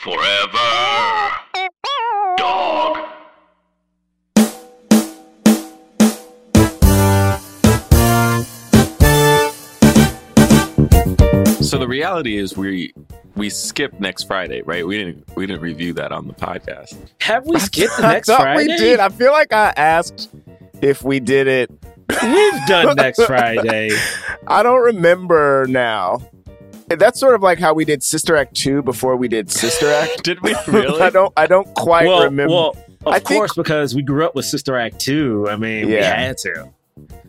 Forever. Dog. So the reality is we we skipped next Friday, right? We didn't we didn't review that on the podcast. Have we skipped the I next thought Friday? we did. I feel like I asked if we did it. We've done next Friday. I don't remember now. That's sort of like how we did Sister Act 2 before we did Sister Act. Did we really? I don't I don't quite well, remember. well, of I think- course, because we grew up with Sister Act 2. I mean, we Yeah. had to.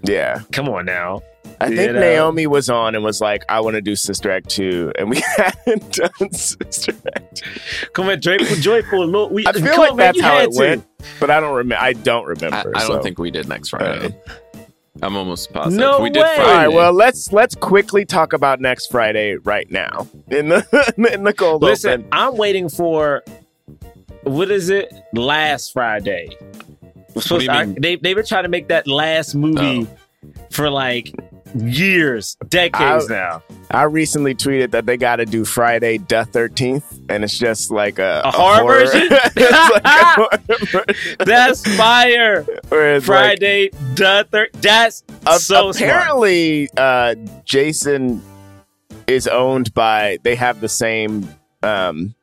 yeah. Come on now. I You think know? Naomi was on and was like, I want to do Sister Act 2. And we hadn't done Sister Act. Come on, joyful, joyful. Lord. We, I feel like on, that's you how it to. went. But I don't remember. I don't I, remember. I don't so. think we did next uh, Friday. I'm almost positive. No we did way. Friday. All right, well let's let's quickly talk about next Friday right now in the in the cold Listen, open. I'm waiting for what is it? Last Friday. We're supposed do you to- mean? they they were trying to make that last movie oh. for like years, decades now. I recently tweeted that they got to do Friday the Thirteenth, and it's just like a, A horror version? It's like horror version. That's fire. It's like, Friday the third. That's a- so smart. apparently, uh, Jason is owned by. They have the same. Um,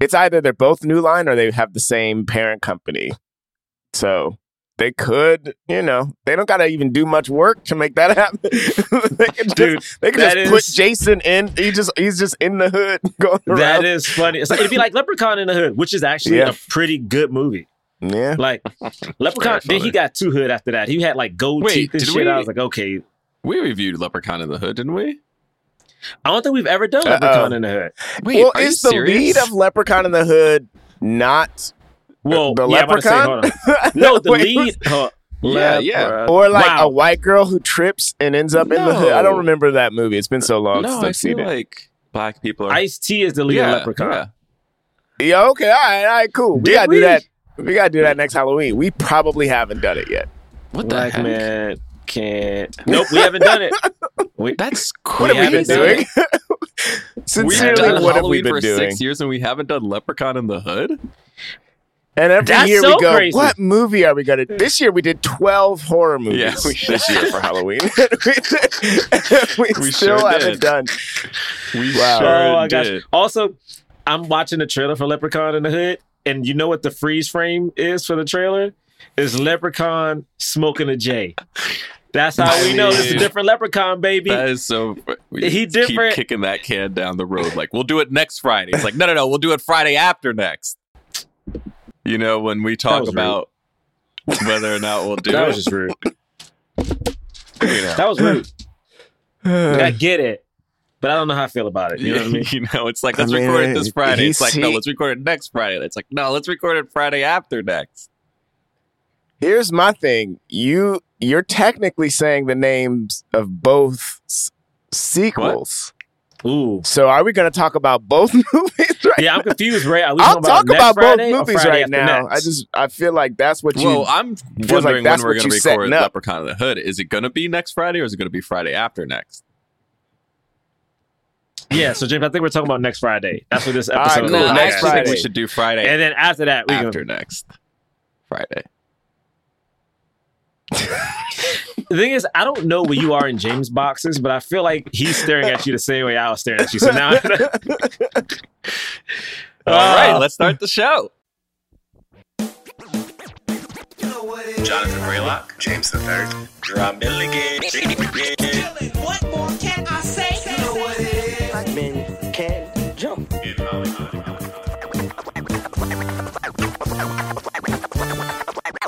it's either they're both New Line or they have the same parent company. So they could, you know, they don't got to even do much work to make that happen. they can just, Dude, they can that just put Jason in. He just he's just in the hood going around. That is funny. It's like it'd be like Leprechaun in the Hood, which is actually Yeah. a pretty good movie. yeah. Like Leprechaun, then he got two hood after that. He had like gold Wait, teeth and did shit. we- I was like, okay. we reviewed Leprechaun in the Hood, didn't we? I don't think we've ever done Uh-oh. Leprechaun in the Hood. Wait, well, are you is the lead of Leprechaun in the Hood not Well, the yeah, I'm about to say, Leprechaun? hold on. No, the Wait, lead. huh, Yeah, yeah. Or like Wow. a white girl who trips and ends up in the hood. I don't remember that movie. It's been so long no, since I I've feel like black people are. Ice T is the lead yeah, Leprechaun. yeah. Yeah, okay, all right, all right, cool. We gotta we? do that. We gotta do that next Halloween. We probably haven't done it yet. What the Black heck? man can't. Nope, we haven't done it. We, That's What crazy. have we haven't been done doing? We have Sincerely, done what have Halloween we been for doing? six years and we haven't done Leprechaun in the Hood. And every That's year so we go, crazy. what movie are we gonna? This year we did twelve horror movies Yeah, we this year for Halloween. we, We still sure haven't did. done. We Wow. sure oh my gosh. did. Also, I'm watching the trailer for Leprechaun in the Hood, and you know what the freeze frame is for the trailer? Is Leprechaun smoking a J. That's how we know it's a different Leprechaun, baby. That is so. We He keep kicking that can down the road. Like we'll do it next Friday. It's like no, no, no. We'll do it Friday after next. You know when we talk was rude. about whether or not we'll do that it. was just rude. you know. That was rude. I get it, but I don't know how I feel about it. You know what I mean? you know, it's like I let's mean, record it this Friday. It's he's- like no, let's record it next Friday. It's like no, let's record it Friday after next. Here's my thing. You you're technically saying the names of both s- sequels. Ooh. So are we going to talk about both movies right Yeah, I'm confused, Ray. I'll talking talk next about both Friday or movies right now. next? I just I feel like that's what you Well, I'm like wondering that's when we're going to you setting record up. Leprechaun in the Hood. Is it going to be next Friday or is it going to be Friday after next? yeah. So James, I think we're talking about next Friday. That's what this All right, episode. cool. No, next actually think we should do Friday And then after that, we after can. next Friday. The thing is, I don't know where you are in James boxes, but I feel like he's staring at you the same way I was staring at you. So now, All right, let's start the show. Jonathan Braylock, James the Third. Jerah Milligan. What more can I say? You know what it is. Black men can't jump.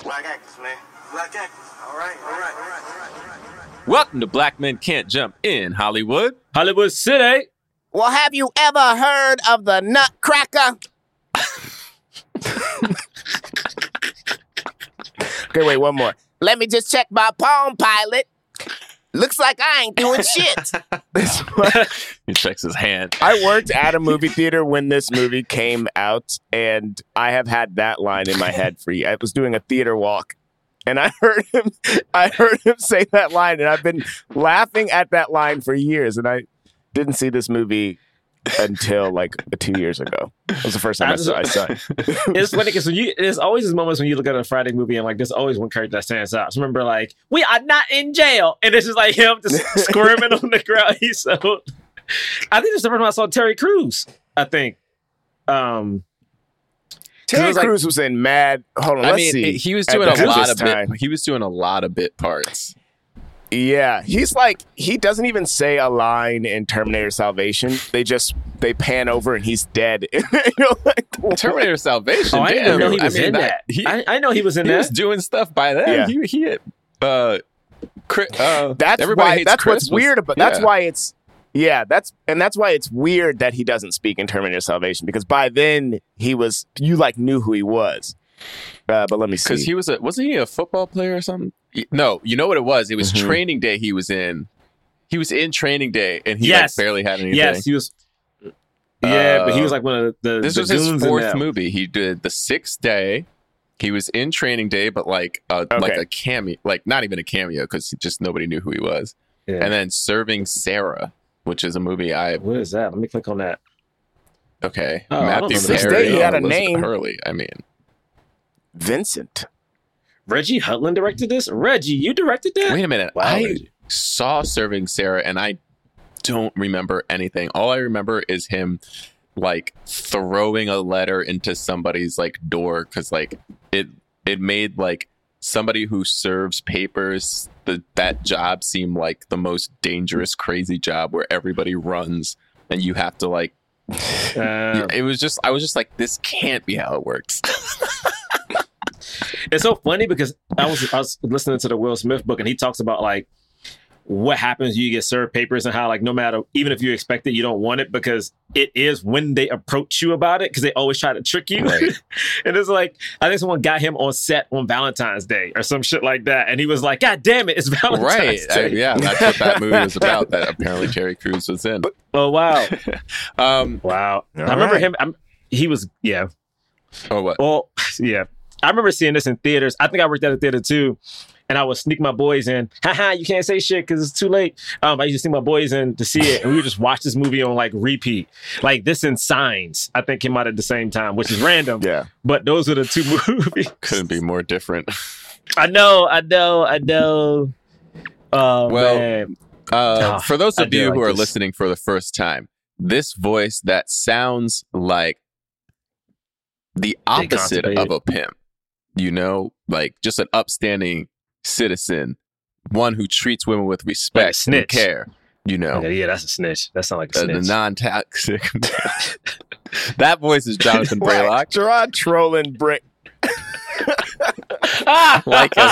Black actors, man. Black actors. All right, all right, all right, all right, all right. Welcome to Black Men Can't Jump in Hollywood. Hollywood City. Well, have you ever heard of the Nutcracker? okay, wait, one more. Let me just check my Palm Pilot. Looks like I ain't doing shit. This one- He checks his hand. I worked at a movie theater when this movie came out, and I have had that line in my head for you. I was doing a theater walk, and I heard him. I heard him say that line, and I've been laughing at that line for years. And I didn't see this movie until like two years ago. That was the first time I, I saw, I saw it. it's funny because you, there's always these moments when you look at a Friday movie and like there's always one character that stands out. So remember, like we are not in jail, and it's just like him just squirming on the ground. He's so. I think this is the first time I saw Terry Crews. I think. Um, Terry was like- Crews was in Mad. Hold on, I let's mean, see. he was At doing a lot this of bit. time. He was doing a lot of bit parts. Yeah, he's like he doesn't even say a line in Terminator Salvation. They just they pan over and he's dead. You're like. Terminator Salvation. oh, I didn't know he I was mean, in that. He, I, I know he was in he that. was doing stuff by then. Yeah. He, he uh, Cri- uh, That's Everybody why. Hates That's Chris what's was- weird about. That's yeah. why it's. Yeah, that's and that's why it's weird that he doesn't speak in Terminator Salvation because by then he was you like knew who he was. Uh, but let me see. because he was a wasn't he a football player or something? No, you know what it was. It was Mhm. Training Day. He was in. He was in Training Day, and he Yes. like barely had anything. yes, he was. Yeah, but he was like one of the. the This the was his fourth movie. He did the sixth day. He was in Training Day, but like a like a cameo, like not even a cameo because just nobody knew who he was. Yeah. And then Serving Sara, which is a movie I What is that? Let me click on that. okay Oh, Matthew remember this. Perry, Day he had a Elizabeth name. Hurley. I mean, Vincent. Reggie Hudlin directed this. Reggie, you directed that? wait a minute. Wow, I Reggie. saw Serving Sara, and I don't remember anything. All I remember is him like throwing a letter into somebody's like door because like it it made like somebody who serves papers the, that job seemed like the most dangerous crazy job where everybody runs and you have to like Uh, it was just i was just like this can't be how it works. It's so funny because I was I was listening to the Will Smith book and he talks about like what happens you get served papers and how like no matter even if you expect it you don't want it because it is when they approach you about it because they always try to trick you Right. and it's like I think someone got him on set on Valentine's Day or some shit like that and he was like God damn it it's Valentine's right I- Day yeah that's what that movie was about that apparently terry Crews was in oh wow um wow All I remember right. him I'm, he was yeah oh what Well, yeah. I remember seeing this in theaters. I think I worked at a theater too. And I would sneak my boys in. Haha, you can't say shit because it's too late. Um, I used to sneak my boys in to see it, and we would just watch this movie on like repeat. Like this and Signs, I think came out at the same time, which is random. Yeah. But those are the two movies. couldn't be more different I know, I know, I know. Oh Well, man. Uh, Ah, for those of you like who are this. listening for the first time, this voice that sounds like the opposite of a pimp, you know, like just an upstanding citizen, one who treats women with respect and snitch. care, you know, Yeah, yeah, that's a snitch. That sounds like a uh, the snitch. non toxic. that voice is Jonathan Braylock. Jerah trolling Brick. Like a,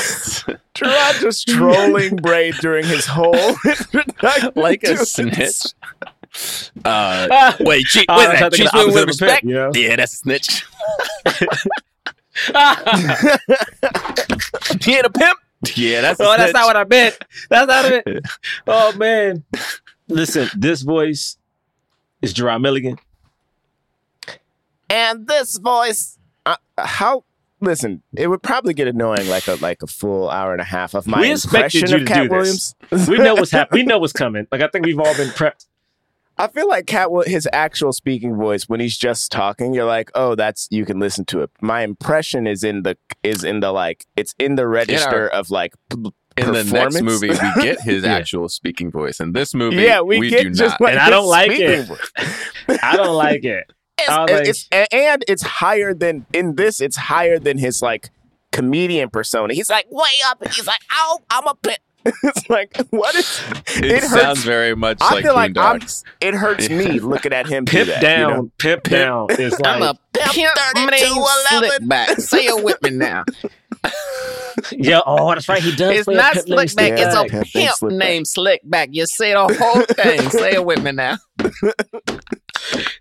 Jerah just trolling Bray during his whole like a snitch. Uh, Ah! wait, che- Ah, what's I that? was thinking Treats the women with opposite of a pimp, respect? you know? Yeah, that's a snitch. He ain't a pimp. Yeah, that's a that's not what I meant. That's not it. Oh man. Listen, this voice is Jerah Milligan. and this voice. Uh, how? Listen, it would probably get annoying like a like a full hour and a half of my We expected impression you of to Katt do Williams. this. We know what's happening. We know what's coming. Like I think we've all been prepped. I feel like Katt Wi- his actual speaking voice when he's just talking, you're like, oh, that's you can listen to it. My impression is in the is in the like it's in the register of like p- In the next movie, we get his Yeah. actual speaking voice. In this movie, yeah, we, we, get do just not. like And I don't like it. I don't like it. It's- I like- it's- and it's higher than in this. It's higher than his like comedian persona. He's like way up, he's like, "Oh, I'm a pit." it's like what is? it, it sounds hurts- very much I like feel like I'm- It hurts me looking at him do Pimp that. down. You know? Pimp down is like Pimp 3211. back. Say it with me now. yeah. Oh, that's right. He does. It's not a pimp named Slickback. It's a Pimp named pimp Slickback. named Slickback. You say the whole thing. Say it with me now.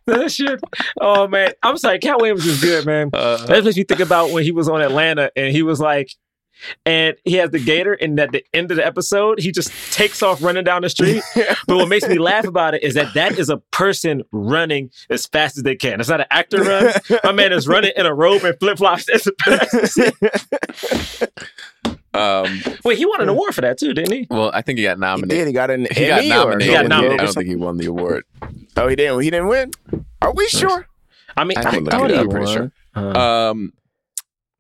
that shit. Oh man, I'm sorry. Katt Williams is good, man. Uh, That makes me think about when he was on Atlanta and he was like, and he has the gator, and at the end of the episode, he just takes off running down the street. but what makes me laugh about it is that that is a person running as fast as they can. It's not an actor run. My man is running in a robe and flip flops. as a um, Wait, he won an award for that too, didn't he? well, I think he got He nominated. did. He got an He got Emmy or nominated. He got nominated. I don't think he won the award. Oh, he didn't. He didn't win. Are we sure? I mean, I I, think thought that- he I'm pretty won. sure. Uh, Um.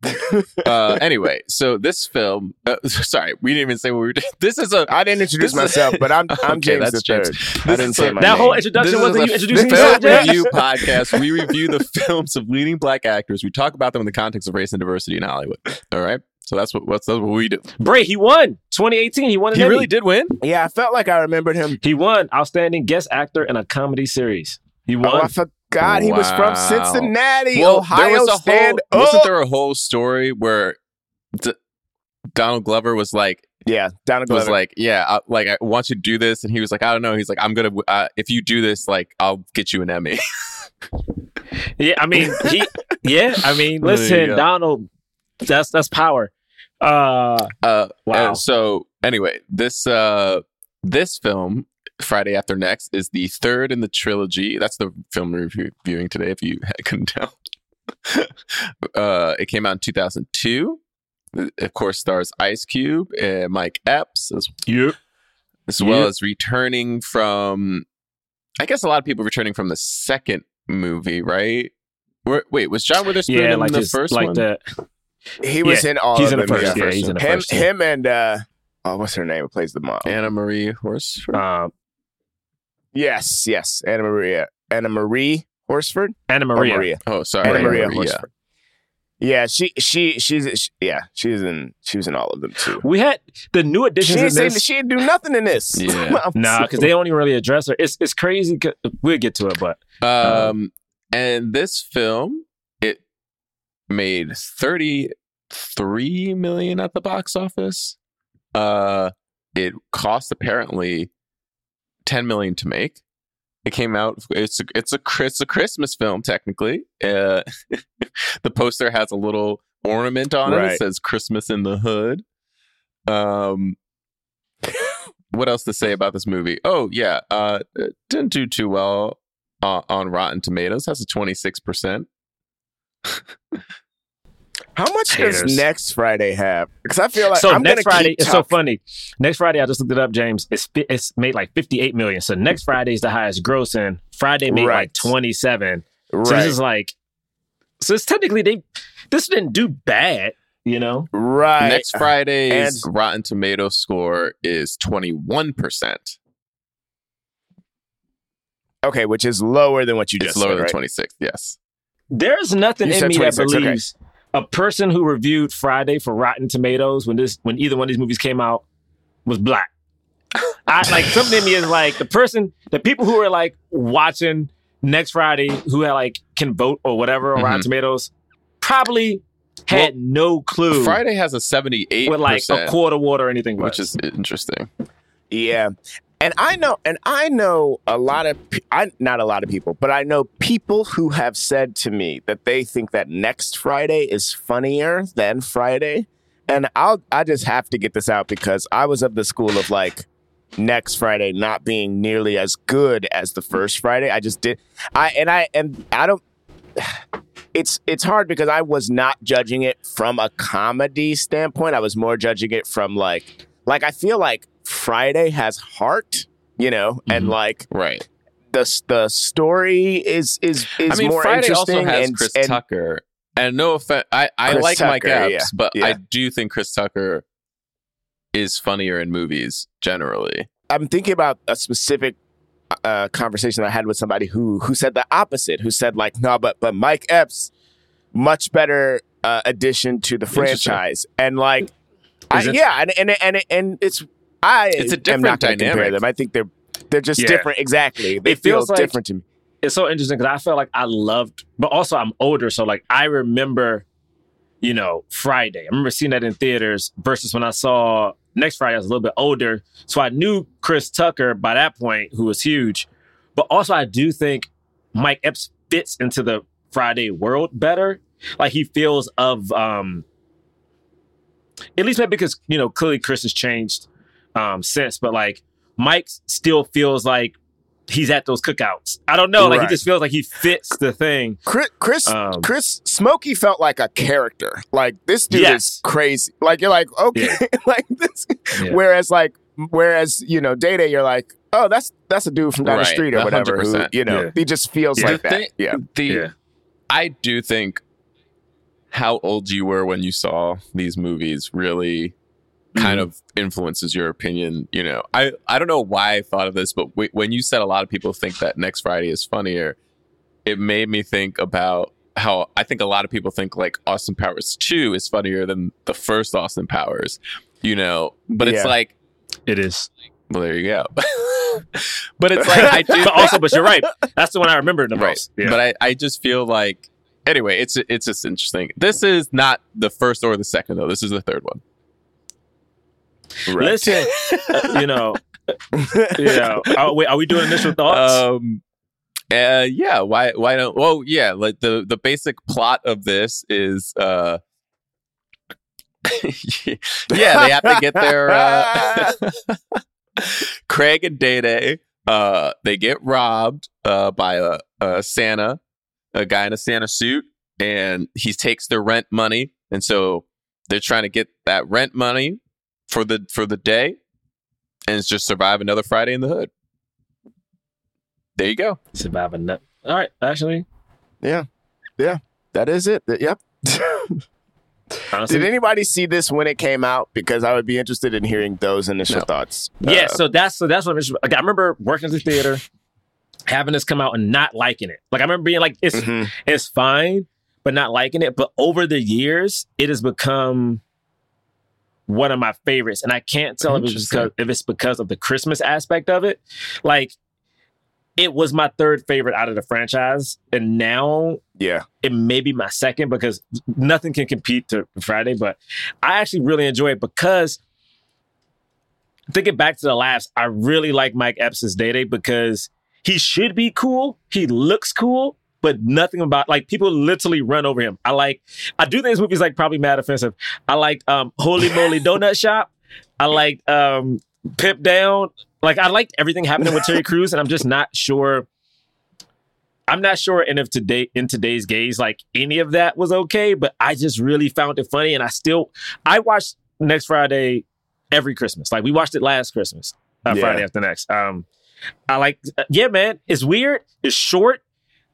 uh, anyway, so this film. Uh, sorry, we didn't even say what we were doing. This is a. I didn't introduce This is- myself, but I'm I'm Okay, James the that's James. third. I didn't say a- my that name. whole introduction This wasn't you introducing film yourself, James? review podcast. We review the films of leading black actors. We talk about them in the context of race and diversity in Hollywood. All right. So that's what what's that's what we do. Bray, he won 2018. He won an He Emmy. really did win. yeah, I felt like I remembered him. He won outstanding guest actor in a comedy series. He Oh, won. I forgot he was from Cincinnati, Well, Ohio. there was a stand whole, up. wasn't there a whole story where D- Donald Glover was like yeah, Donald Glover was Glover. like yeah I, like I want you to do this and he was like I don't know he's like I'm gonna uh, if you do this like I'll get you an Emmy. yeah, I mean, he. Yeah, I mean, listen. Donald. That's that's power. Uh, Uh, Wow. and so anyway, this uh this film Friday After Next is the third in the trilogy. That's the film we're review- reviewing today. If you couldn't tell, uh, it came out in 2002. It, Of course, stars Ice Cube and Mike Epps as, yep. as well Yep. as returning from. I guess a lot of people returning from the second movie, right? Where, wait, was John Witherspoon Yeah, in like the his, first like one? the he was yeah, in all he's of in the first. yeah. Yeah, he's in the him, first. him, and uh, oh, what's her name? Who plays the mom? Anna Marie Horsford. um, yes, yes, Anna Maria, Anna Marie Horsford. Anna Or Maria. Maria. Oh, sorry, Anna Anna Maria yeah. Horsford. Yeah, she she she's she, yeah she's in she was in all of them too. We had the new She additions in didn't this. she didn't do nothing in this. Yeah. I'm Nah, because they don't even really address her. It's it's crazy. 'cause- We'll get to it, but Um, and this film it made thirty three million at the box office. Uh, it cost apparently ten million to make. It came out. It's a, it's a it's a Christmas film technically. Uh, the poster has a little ornament on it. Right. It says "Christmas in the Hood." Um, what else to say about this movie? Oh yeah, uh, didn't do too well uh, on Rotten Tomatoes. Has a twenty six percent. How much Haters. does next Friday have? Because I feel like so I'm next Friday, keep it's so funny. Next Friday, I just looked it up, James. It's it's made like fifty eight million. So next Friday is the highest grossing. Friday made Right. like twenty seven. So this is like, so it's technically they this didn't do bad, you know. right. Next Friday's Rotten Tomato score is twenty one percent. Okay, which is lower than what you It's just lower said, than right? twenty six. Yes. There's nothing You in said me that 26, okay. Believes a person who reviewed Friday for Rotten Tomatoes when this when either one of these movies came out was black. I like something in me is like the person, the people who are like watching next Friday who had like can vote or whatever on Rotten Mhm. Tomatoes probably had no clue Friday has a seventy eight what like a percent, quarter water or anything which was. is interesting. Yeah. And I know, and I know a lot of, I not a lot of people, but I know people who have said to me that they think that next Friday is funnier than Friday, and I'll, I just have to get this out because I was of the school of like next Friday not being nearly as good as the first Friday. I just did, I and I and I don't. It's it's hard because I was not judging it from a comedy standpoint. I was more judging it from like like I feel like Friday has heart, you know, and Mhm. like Right. the the story is is is I mean, more Friday interesting. also has and, Chris and Tucker. And no offense, I, I Chris like Mike Epps, yeah, but yeah. I do think Chris Tucker is funnier in movies generally. I'm thinking about a specific uh, conversation I had with somebody who who said the opposite. Who said like, no, but but Mike Epps, much better uh, addition to the franchise, and like, I, yeah, and and and and it's I It's a am not going to compare them. I think they're they're just Yeah. different. Exactly, they It feel feels like- different to me. it's so interesting because I felt like I loved, but also I'm older, so like I remember, you know, Friday. I remember seeing that in theaters versus when I saw next Friday. I was a little bit older, so I knew Chris Tucker by that point, who was huge. But also, I do think Mike Epps fits into the Friday world better. Like he feels of, um at least maybe because you know clearly Chris has changed um since, but like Mike still feels like he's at those cookouts. I don't know. Like he just feels like he fits the thing. Chris, Chris, Um, Chris, Smokey felt like a character. Like this dude Yes. is crazy. Like you're like okay, like this. Yeah. Whereas like, whereas you know, Day Day, you're like, oh, that's that's a dude from down the street or whatever. Who, 100%. you know, Yeah. he just feels Yeah. like The that. thing- yeah, the Yeah. I do think how old you were when you saw these movies really kind Mm-hmm. of influences your opinion. You know, I I don't know why I thought of this, but w- when you said a lot of people think that Next Friday is funnier, it made me think about how I think a lot of people think like Austin Powers two is funnier than the first Austin Powers. You know, but it's like, It is. well, there you go. but it's like I do But also, but you're right. That's the one I remember the right. most. Yeah. But I, I just feel like anyway, it's it's just interesting. This is not the first or the second though. This is the third one. Listen, uh, you know, yeah. Are, wait, are we doing initial thoughts? Um uh yeah, why why don't well yeah, like the the basic plot of this is uh yeah, they have to get their uh Craig and Day Day uh they get robbed uh by a, a Santa, a guy in a Santa suit, and he takes their rent money, and so they're trying to get that rent money for the for the day and just survive another Friday in the hood. There you go. Survive another. nut. All right, actually, Yeah. Yeah. that is it. Yep. honestly, Did anybody see this when it came out? Because I would be interested in hearing those initial No. thoughts. yeah. Uh, So that's so that's what I'm interested- like, I remember working at the theater, having this come out and not liking it. Like I remember being like, it's mhm. it's fine, but not liking it. But over the years, it has become one of my favorites, and I can't tell if it's because if it's because of the Christmas aspect of it. Like, it was my third favorite out of the franchise, and now yeah. it may be my second because nothing can compete to Friday. But I actually really enjoy it because thinking back to the last, I really like Mike Epps' Day Day because he should be cool. He looks cool, but nothing about like people literally run over him. I like I do think this movie's like probably mad offensive. I liked um Holy Moly Donut Shop. I liked um Pip Down. Like I liked everything happening with Terry Crews, and I'm just not sure. I'm not sure and if today in today's gaze, like any of that was okay, but I just really found it funny. And I still I watched next Friday every Christmas. Like we watched it last Christmas. Uh, Yeah. Friday after next. Um I like uh, yeah, man. It's weird. It's short.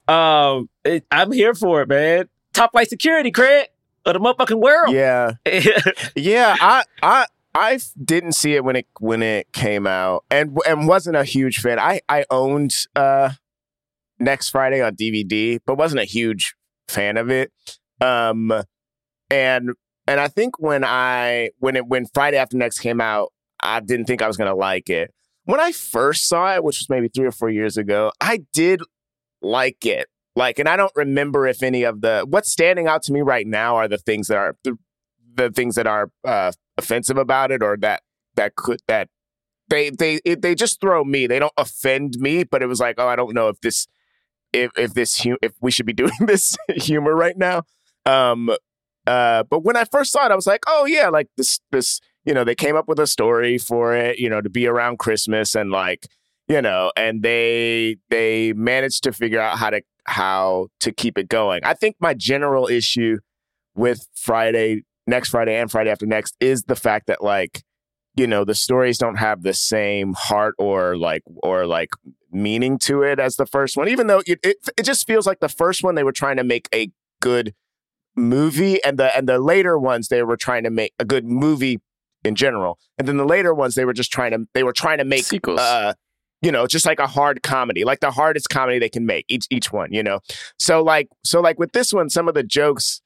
Um it- I'm here for it, man. Top flight security, Craig, of the motherfucking world. Yeah. Yeah, I, I, I didn't see it when it when it came out, and and wasn't a huge fan. I I owned uh Next Friday on DVD, but wasn't a huge fan of it. Um, and and I think when I when it when Friday After Next came out, I didn't think I was gonna like it. When I first saw it, which was maybe three or four years ago, I did like it. Like, and I don't remember if any of the what's standing out to me right now are the things that are the, the things that are uh, offensive about it, or that that could that they they it, they just throw me. They don't offend me, but it was like, oh, I don't know if this if if this if we should be doing this humor right now. Um, uh, but when I first saw it, I was like, oh yeah, like this this you know they came up with a story for it, you know, to be around Christmas and like you know, and they they managed to figure out how to how to keep it going. I think my general issue with Friday, next Friday and Friday after next is the fact that like, you know, the stories don't have the same heart or like or like meaning to it as the first one. Even though it it, it just feels like the first one they were trying to make a good movie and the and the later ones they were trying to make a good movie in general. And then the later ones they were just trying to they were trying to make Sequels. uh you know, just like a hard comedy, like the hardest comedy they can make each each one, you know. So like so like with this one, some of the jokes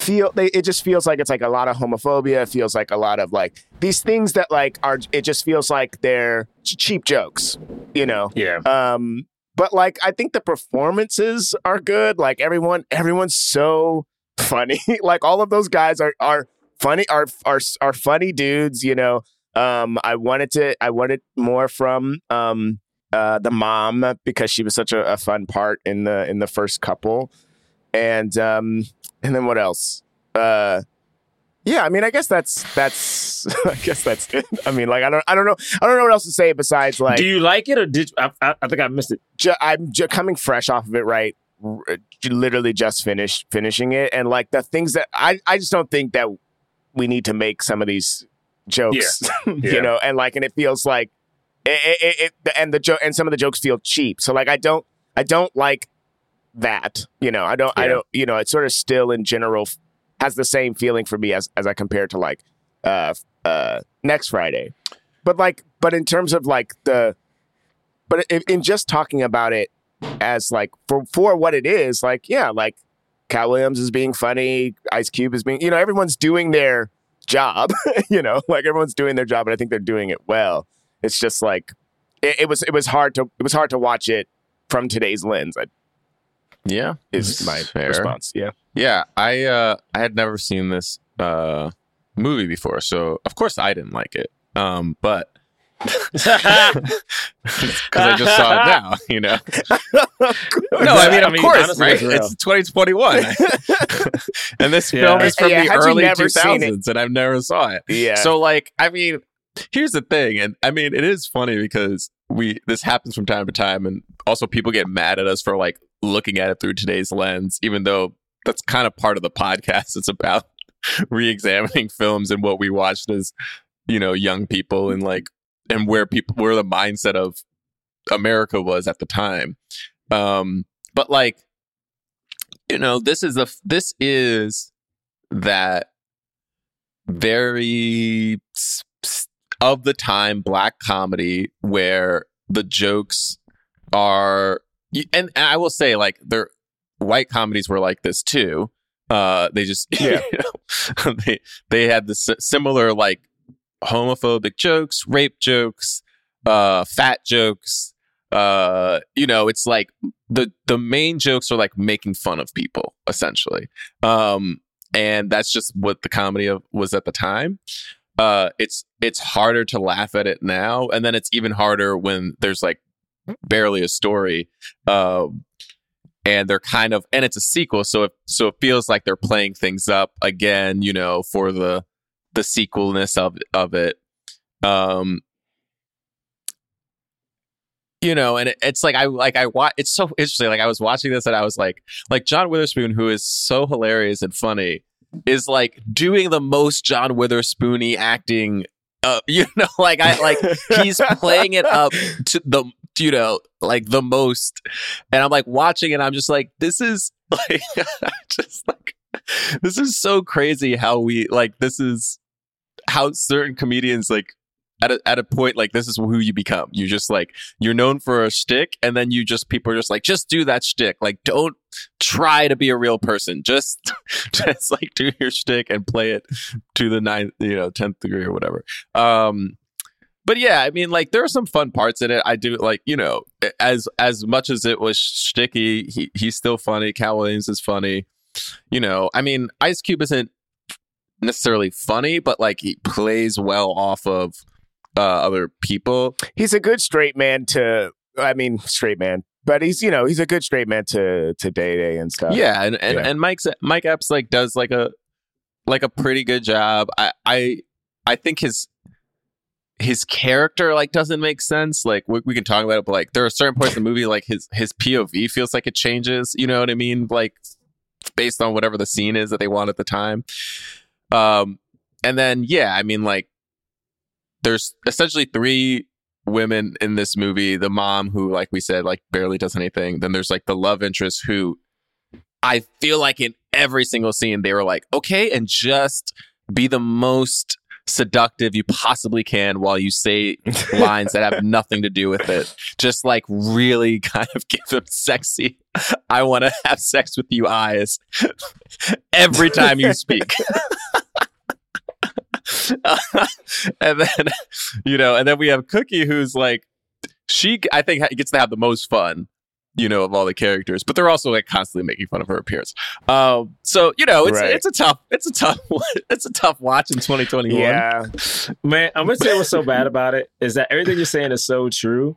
feel they it just feels like it's like a lot of homophobia. It feels like a lot of like these things that like are it just feels like they're cheap jokes, you know. yeah. Um, but like I think the performances are good. Like everyone, everyone's so funny. like all of those guys are are funny, are are are funny dudes. You know. Um, I wanted to, I wanted more from um uh the mom because she was such a, a fun part in the in the first couple, and um and then what else? Uh. Yeah, I mean, I guess that's that's I guess that's it. I mean, like I don't I don't know I don't know what else to say besides like Do you like it or did I, I, I think I missed it? ju- I'm ju- coming fresh off of it, right? R- literally just finished finishing it, and like the things that I I just don't think that we need to make some of these jokes, Yeah. you know, and like, and it feels like it, it, it, and the joke and some of the jokes feel cheap. So like I don't I don't like that. You know, I don't I don't you know, it's sort of still in general has the same feeling for me as as I compare to like uh uh next Friday. But like but in terms of like the but in, in just talking about it as like for for what it is, like yeah, like Katt Williams is being funny, Ice Cube is being you know, everyone's doing their job, you know, like everyone's doing their job and I think they're doing it well. It's just like it, it was it was hard to it was hard to watch it from today's lens. I, Yeah, is my fair. response. Yeah. Yeah, I uh I had never seen this uh movie before, so of course I didn't like it. Um, but because I just saw it now, you know. No, I mean, I of mean, course, honestly, right? it's real. It's 2021, and this Yeah. film is from Yeah, the early 2000s, and I've never saw it. Yeah. So, like, I mean, here's the thing, and I mean, it is funny because we this happens from time to time, and also people get mad at us for like looking at it through today's lens, even though that's kind of part of the podcast. It's about re-examining films and what we watched as you know young people and like and where people where the mindset of America was at the time. Um, but like, you know, this is a this is that very of the time black comedy where the jokes are and, and I will say like their white comedies were like this too. Uh, they just Yeah. you know, they they had this similar like homophobic jokes, rape jokes, uh, fat jokes. Uh, you know, it's like the the main jokes are like making fun of people essentially. Um, and that's just what the comedy of was at the time. Uh, it's it's harder to laugh at it now, and then it's even harder when there's like barely a story. Um, and they're kind of and it's a sequel so it so it feels like they're playing things up again you know for the the sequelness of of it. Um you know and it, it's like i like i watch it's so interesting like i was watching this and i was like like john witherspoon who is so hilarious and funny is like doing the most john witherspoony acting uh you know like i like he's playing it up to the you know like the most. And i'm like watching and i'm just like this is like just like this is so crazy how we like this is how certain comedians like at a, at a point like this is who you become you just like you're known for a shtick and then you just people are just like just do that shtick like don't try to be a real person just just like do your shtick and play it to the ninth you know 10th degree or whatever um but yeah, I mean, like there are some fun parts in it. I do like, you know, as as much as it was sticky, he he's still funny. Cal Williams is funny. You know, I mean, Ice Cube isn't necessarily funny, but like he plays well off of uh, other people. he's a good straight man to I mean straight man. But he's you know, he's a good straight man to to Day Day and stuff. yeah, and and, yeah. and Mike's Mike Epps like does like a like a pretty good job. I I I think his his character like doesn't make sense. Like we, we can talk about it, but like there are certain points in the movie like his his POV feels like it changes. You know what I mean? Like based on whatever the scene is that they want at the time. Um, and then yeah, I mean like there's essentially three women in this movie. The mom who, like we said, like barely does anything. Then there's like the love interest who I feel like in every single scene they were like, okay, and just be the most seductive you possibly can while you say lines that have nothing to do with it. Just like really kind of give them sexy, I want to have sex with you eyes every time you speak. and then, you know, and then we have Cookie who's like, she, I think, gets to have the most fun you know, of all the characters, but they're also like constantly making fun of her appearance. Um, so you know, it's Right. it's a tough, it's a tough, it's a tough watch in 2021. Yeah. Man, I'm gonna say what's so bad about it is that everything you're saying is so true.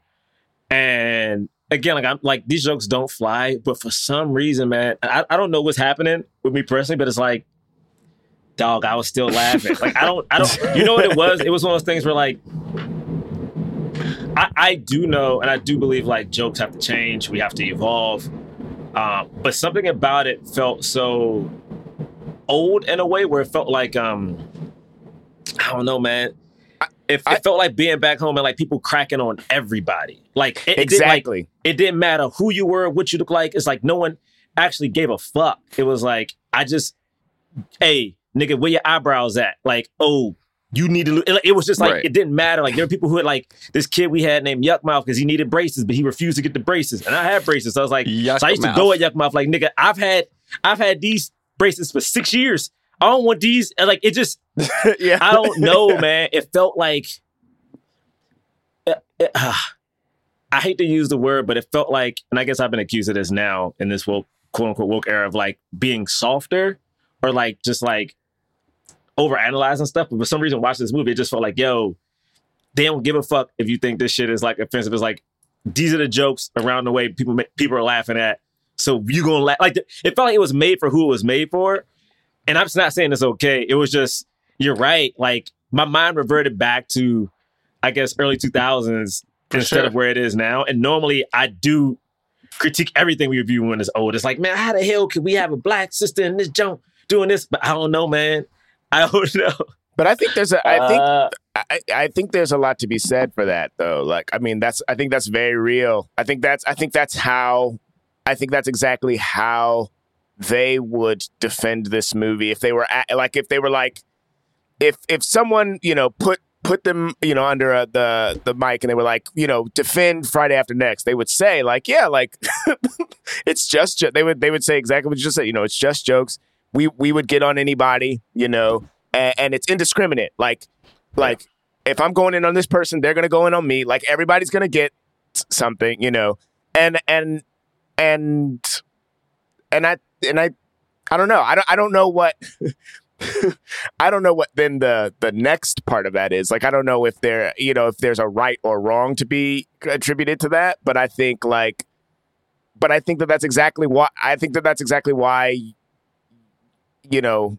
And again, like I'm like these jokes don't fly, but for some reason, man, I, I don't know what's happening with me personally, but it's like, dog, I was still laughing. like I don't I don't you know what it was? It was one of those things where like I, I do know and I do believe like jokes have to change, we have to evolve. Um, but something about it felt so old in a way where it felt like um I don't know, man. It, it I- felt like being back home and like people cracking on everybody. Like it, it didn't, like, exactly. it didn't matter who you were, what you look like. It's like no one actually gave a fuck. It was like I just, hey, nigga, where your eyebrows at? Like, oh, you need to. lo- It, it was just like Right. it didn't matter. Like there were people who had like this kid we had named Yuck Yuckmouth because he needed braces, but he refused to get the braces, and I had braces. So I was like, Yuck so I used to mouth. go at Yuckmouth like, nigga, I've had I've had these braces for six years. I don't want these. Like it just yeah. I don't know, man. It felt like uh, uh, ah, I hate to use the word, but it felt like, and I guess I've been accused of this now in this woke, quote unquote woke era of like being softer or like just like over analyzing stuff. But for some reason, watching this movie, it just felt like, yo, they don't give a fuck if you think this shit is like offensive. It's like these are the jokes around the way people people are laughing at. So you gonna laugh like it felt like it was made for who it was made for. And I'm just not saying it's okay. It was just you're right. Like my mind reverted back to, I guess, early 2000s instead sure. of where it is now. And normally I do critique everything we review when it's old. It's like, man, how the hell could we have a black sister in this junk doing this? But I don't know, man. I don't know. But I think there's a. I think Uh, I, I think there's a lot to be said for that though. Like I mean that's I think that's very real. I think that's I think that's how I think that's exactly how they would defend this movie if they were at, like if they were like if if someone, you know, put put them, you know, under uh the the mic and they were like, you know, defend Friday after next, they would say like, yeah, like it's just jo-. they would they would say exactly what you just said, you know, it's just jokes. We we would get on anybody, you know, and, and it's indiscriminate. Like like if I'm going in on this person, they're gonna go in on me. Like everybody's gonna get something, you know. And and and and I and I I don't know. I don't I don't know what I don't know what then the the next part of that is. Like I don't know if there you know if there's a right or wrong to be attributed to that, but I think like but I think that that's exactly why I think that that's exactly why you know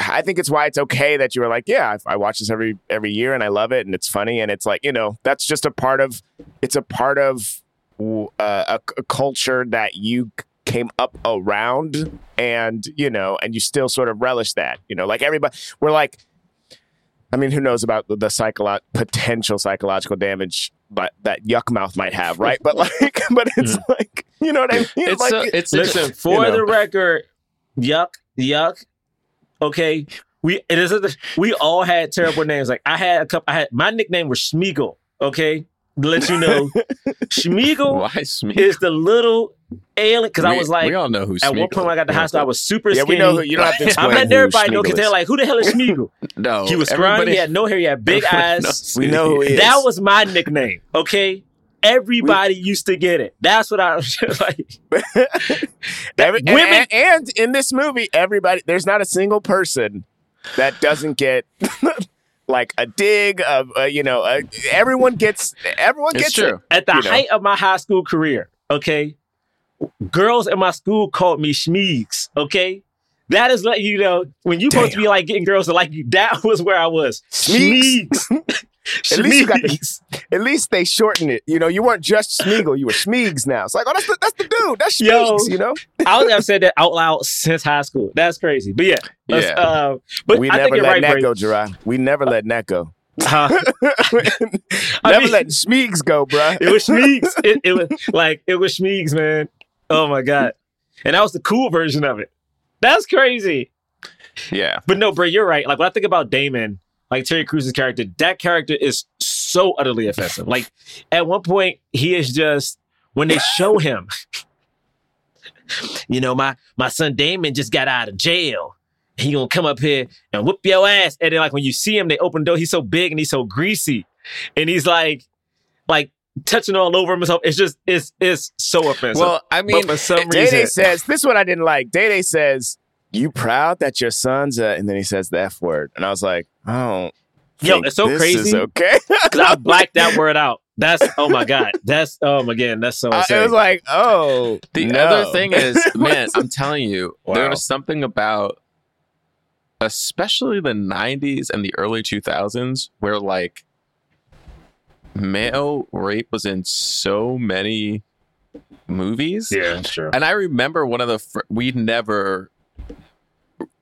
I think it's why it's okay that you were like, yeah, I, I watch this every every year and I love it and it's funny and it's like you know that's just a part of it's a part of uh, a, a culture that you came up around and you know and you still sort of relish that you know like everybody we're like I mean who knows about the, the psycholo- potential psychological damage but that yuck mouth might have right but like but it's hmm. like you know what I mean It's like a, it's a- Listen, for know. the record, yuck, yuck. Okay, we it is. A, we all had terrible names. Like I had a couple. I had my nickname was Schmeagle. Okay, to let you know, Schmeagle why Smeagol? is the little alien. Because I was like, we all know who. at one point when I got to is. high school, I was super yeah skinny. we know who you don't have to explain I'm letting everybody know because they're like, who the hell is Schmeagle? No, he was scrawny. He had no hair. He had big eyes. We know who he is. That was my nickname. Okay. Everybody used to get it. That's what I was like. Every, and- women- and, and in this movie, everybody there's not a single person that doesn't get like a dig of uh, you know uh, everyone gets everyone It's gets true. At the You know. height of my high school career, okay, girls in my school called me Schmeegs, okay? That is letting you know when you supposed to be like getting girls to like you, that was where I was. Schmeegs. At least you got the- At least they shortened it. You know, you weren't just Smeagol, you were Schmeegs now. It's like, oh, that's the that's the dude. That's Yo. Schmeegs. You know, I would have said that out loud since high school. That's crazy. But yeah. Yeah. Uh, but we I never think let right, that go, Jerah. We never let that go. Uh, I never mean- let Schmeegs go, bro. It was Schmeegs. It, it was like it was Schmeegs, man. Oh my god, and that was the cool version of it. That's crazy. Yeah, But no, bro, you're right. Like when I think about Damon, like Terry Crews' character, that character is so utterly offensive. Like at one point, he is just when they show him, you know, my my son Damon just got out of jail. He gonna come up here and whoop your ass. And then like when you see him, they open the door. He's so big and he's so greasy, and he's like, like touching all over himself. It's just it's it's so offensive. Well, I mean, but for some Day reason, Day says this is what I didn't like. Day Day says, "You proud that your son's a," and then he says the f word, and I was like, "Oh, Yo, it's so crazy. okay, because I blacked that word out. That's oh my god. That's oh again. That's so insane. it was like, "Oh." The no. other thing is, man, I'm telling you, Wow. was something about, especially the 90s and the early 2000s, where like male rape was in so many movies. yeah, sure. And I remember one of the fir- we never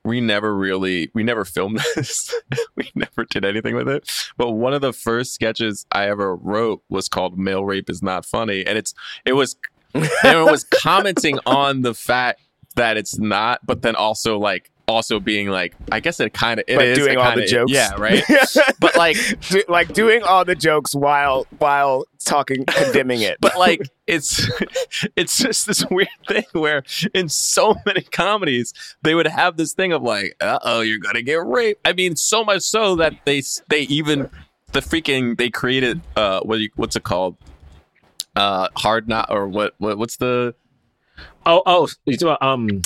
we never really we never filmed this. we never did anything with it. But one of the first sketches I ever wrote was called "Male Rape is Not Funny," and it's it was and it was commenting on the fact that it's not, but then also like also being like, I guess it kind of it But is doing all kinda the is- jokes. yeah, right. but like Do- like doing all the jokes while while talking condemning it. but like it's it's just this weird thing where in so many comedies they would have this thing of like uh-oh you're gonna get raped i mean so much so that they they even the freaking they created uh what you, what's it called uh hard not or what, what what's the Oh, oh, you talking about, um,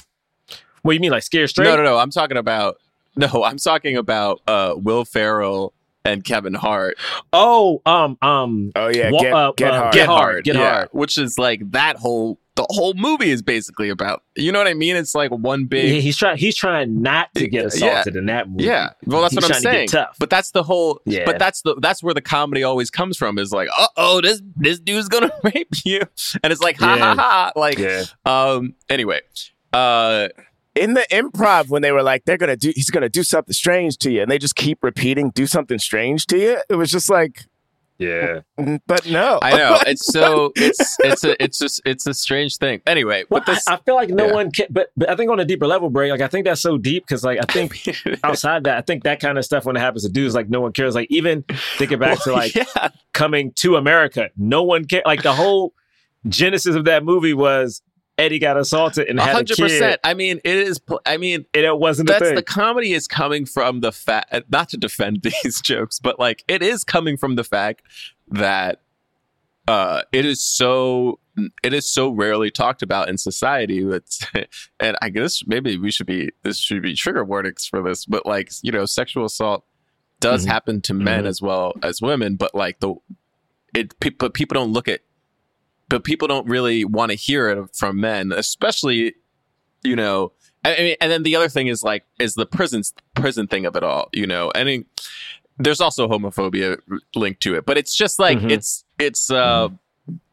what do you mean, like scared straight? no no no i'm talking about no i'm talking about uh will ferrell and kevin hart Oh, um, um, oh yeah, Wa- get, uh, get uh, hard. Get Hard, Get yeah, Hard. which is like that whole the whole movie is basically about you know what i mean it's like one big Yeah, he's trying. He's trying not to get Yeah. assaulted in that movie. Yeah, well, that's He's what I'm trying to get saying. tough. But that's the whole. Yeah. But that's the that's where the comedy always comes from. Is like, uh oh, this this dude's gonna rape you, and it's like, ha Yeah. ha ha. Like, yeah. um. Anyway, uh, in the improv when they were like they're gonna do he's gonna do something strange to you and they just keep repeating do something strange to you it was just like Yeah. mm, but no I know it's so it's it's a it's just it's a strange thing. Anyway, Well, but this. I, I feel like no yeah. one can, but, but I think on a deeper level, Bray, like I think that's so deep because like I think outside that, I think that kind of stuff when it happens to dudes, like no one cares. Like even thinking back to like yeah, coming to America, no one cared. Like the whole genesis of that movie was Eddie got assaulted and had a hundred kid. I mean, it is. I mean, and it wasn't a that's thing. the comedy is coming from the fact not to defend these jokes but like it is coming from the fact that uh it is so it is so rarely talked about in society that's and i guess maybe we should be this should be trigger warnings for this but like you know sexual assault does Mhm. happen to men Mhm. as well as women but like the it but people don't look at but people don't really want to hear it from men especially you know I mean, and then the other thing is like is the prison prison thing of it all, you know. I mean, there's also homophobia linked to it, but it's just like Mhm. it's it's uh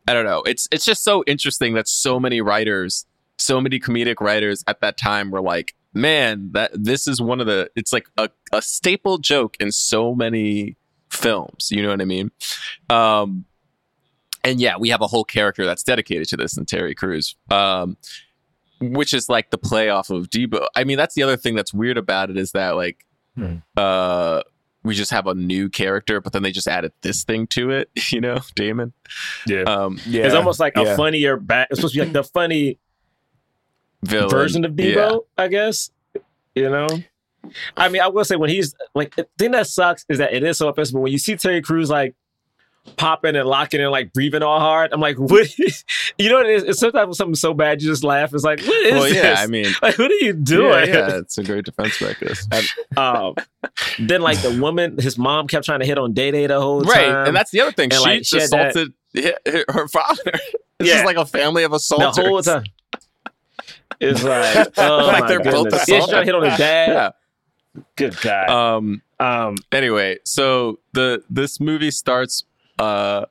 I don't know. It's it's just so interesting that so many writers, so many comedic writers at that time were like, man, that this is one of the it's like a, a staple joke in so many films. You know what I mean? Um, and yeah, we have a whole character that's dedicated to this in Terry Crews. Um, which is like the play off of Debo. I mean, that's the other thing that's weird about it is that like Hmm. uh we just have a new character, but then they just added this thing to it, you know, Damon. yeah. Um yeah it's almost like a yeah. funnier back. It's supposed to be like the funny villain. version of Debo, Yeah. I guess. You know? I mean, I will say when he's like the thing that sucks is that it is so offensive. But when you see Terry Crews like popping and locking and like breathing all hard, I'm like, what? Is, you know it is? It's sometimes when something's so bad, you just laugh. It's like, what is Well, this? yeah, I mean like, what are you doing? yeah, it's a great defense mechanism. um, then like the woman, his mom kept trying to hit on Day Day the whole right. time. Right? And that's the other thing. And, she like, she that- assaulted hi- her father. It's Yeah. like a family of the assaulters. whole time. It's like, oh Like my they're both goodness. Yeah, trying to hit on his dad. Yeah. Good guy. Um Um, anyway, so the this movie starts uh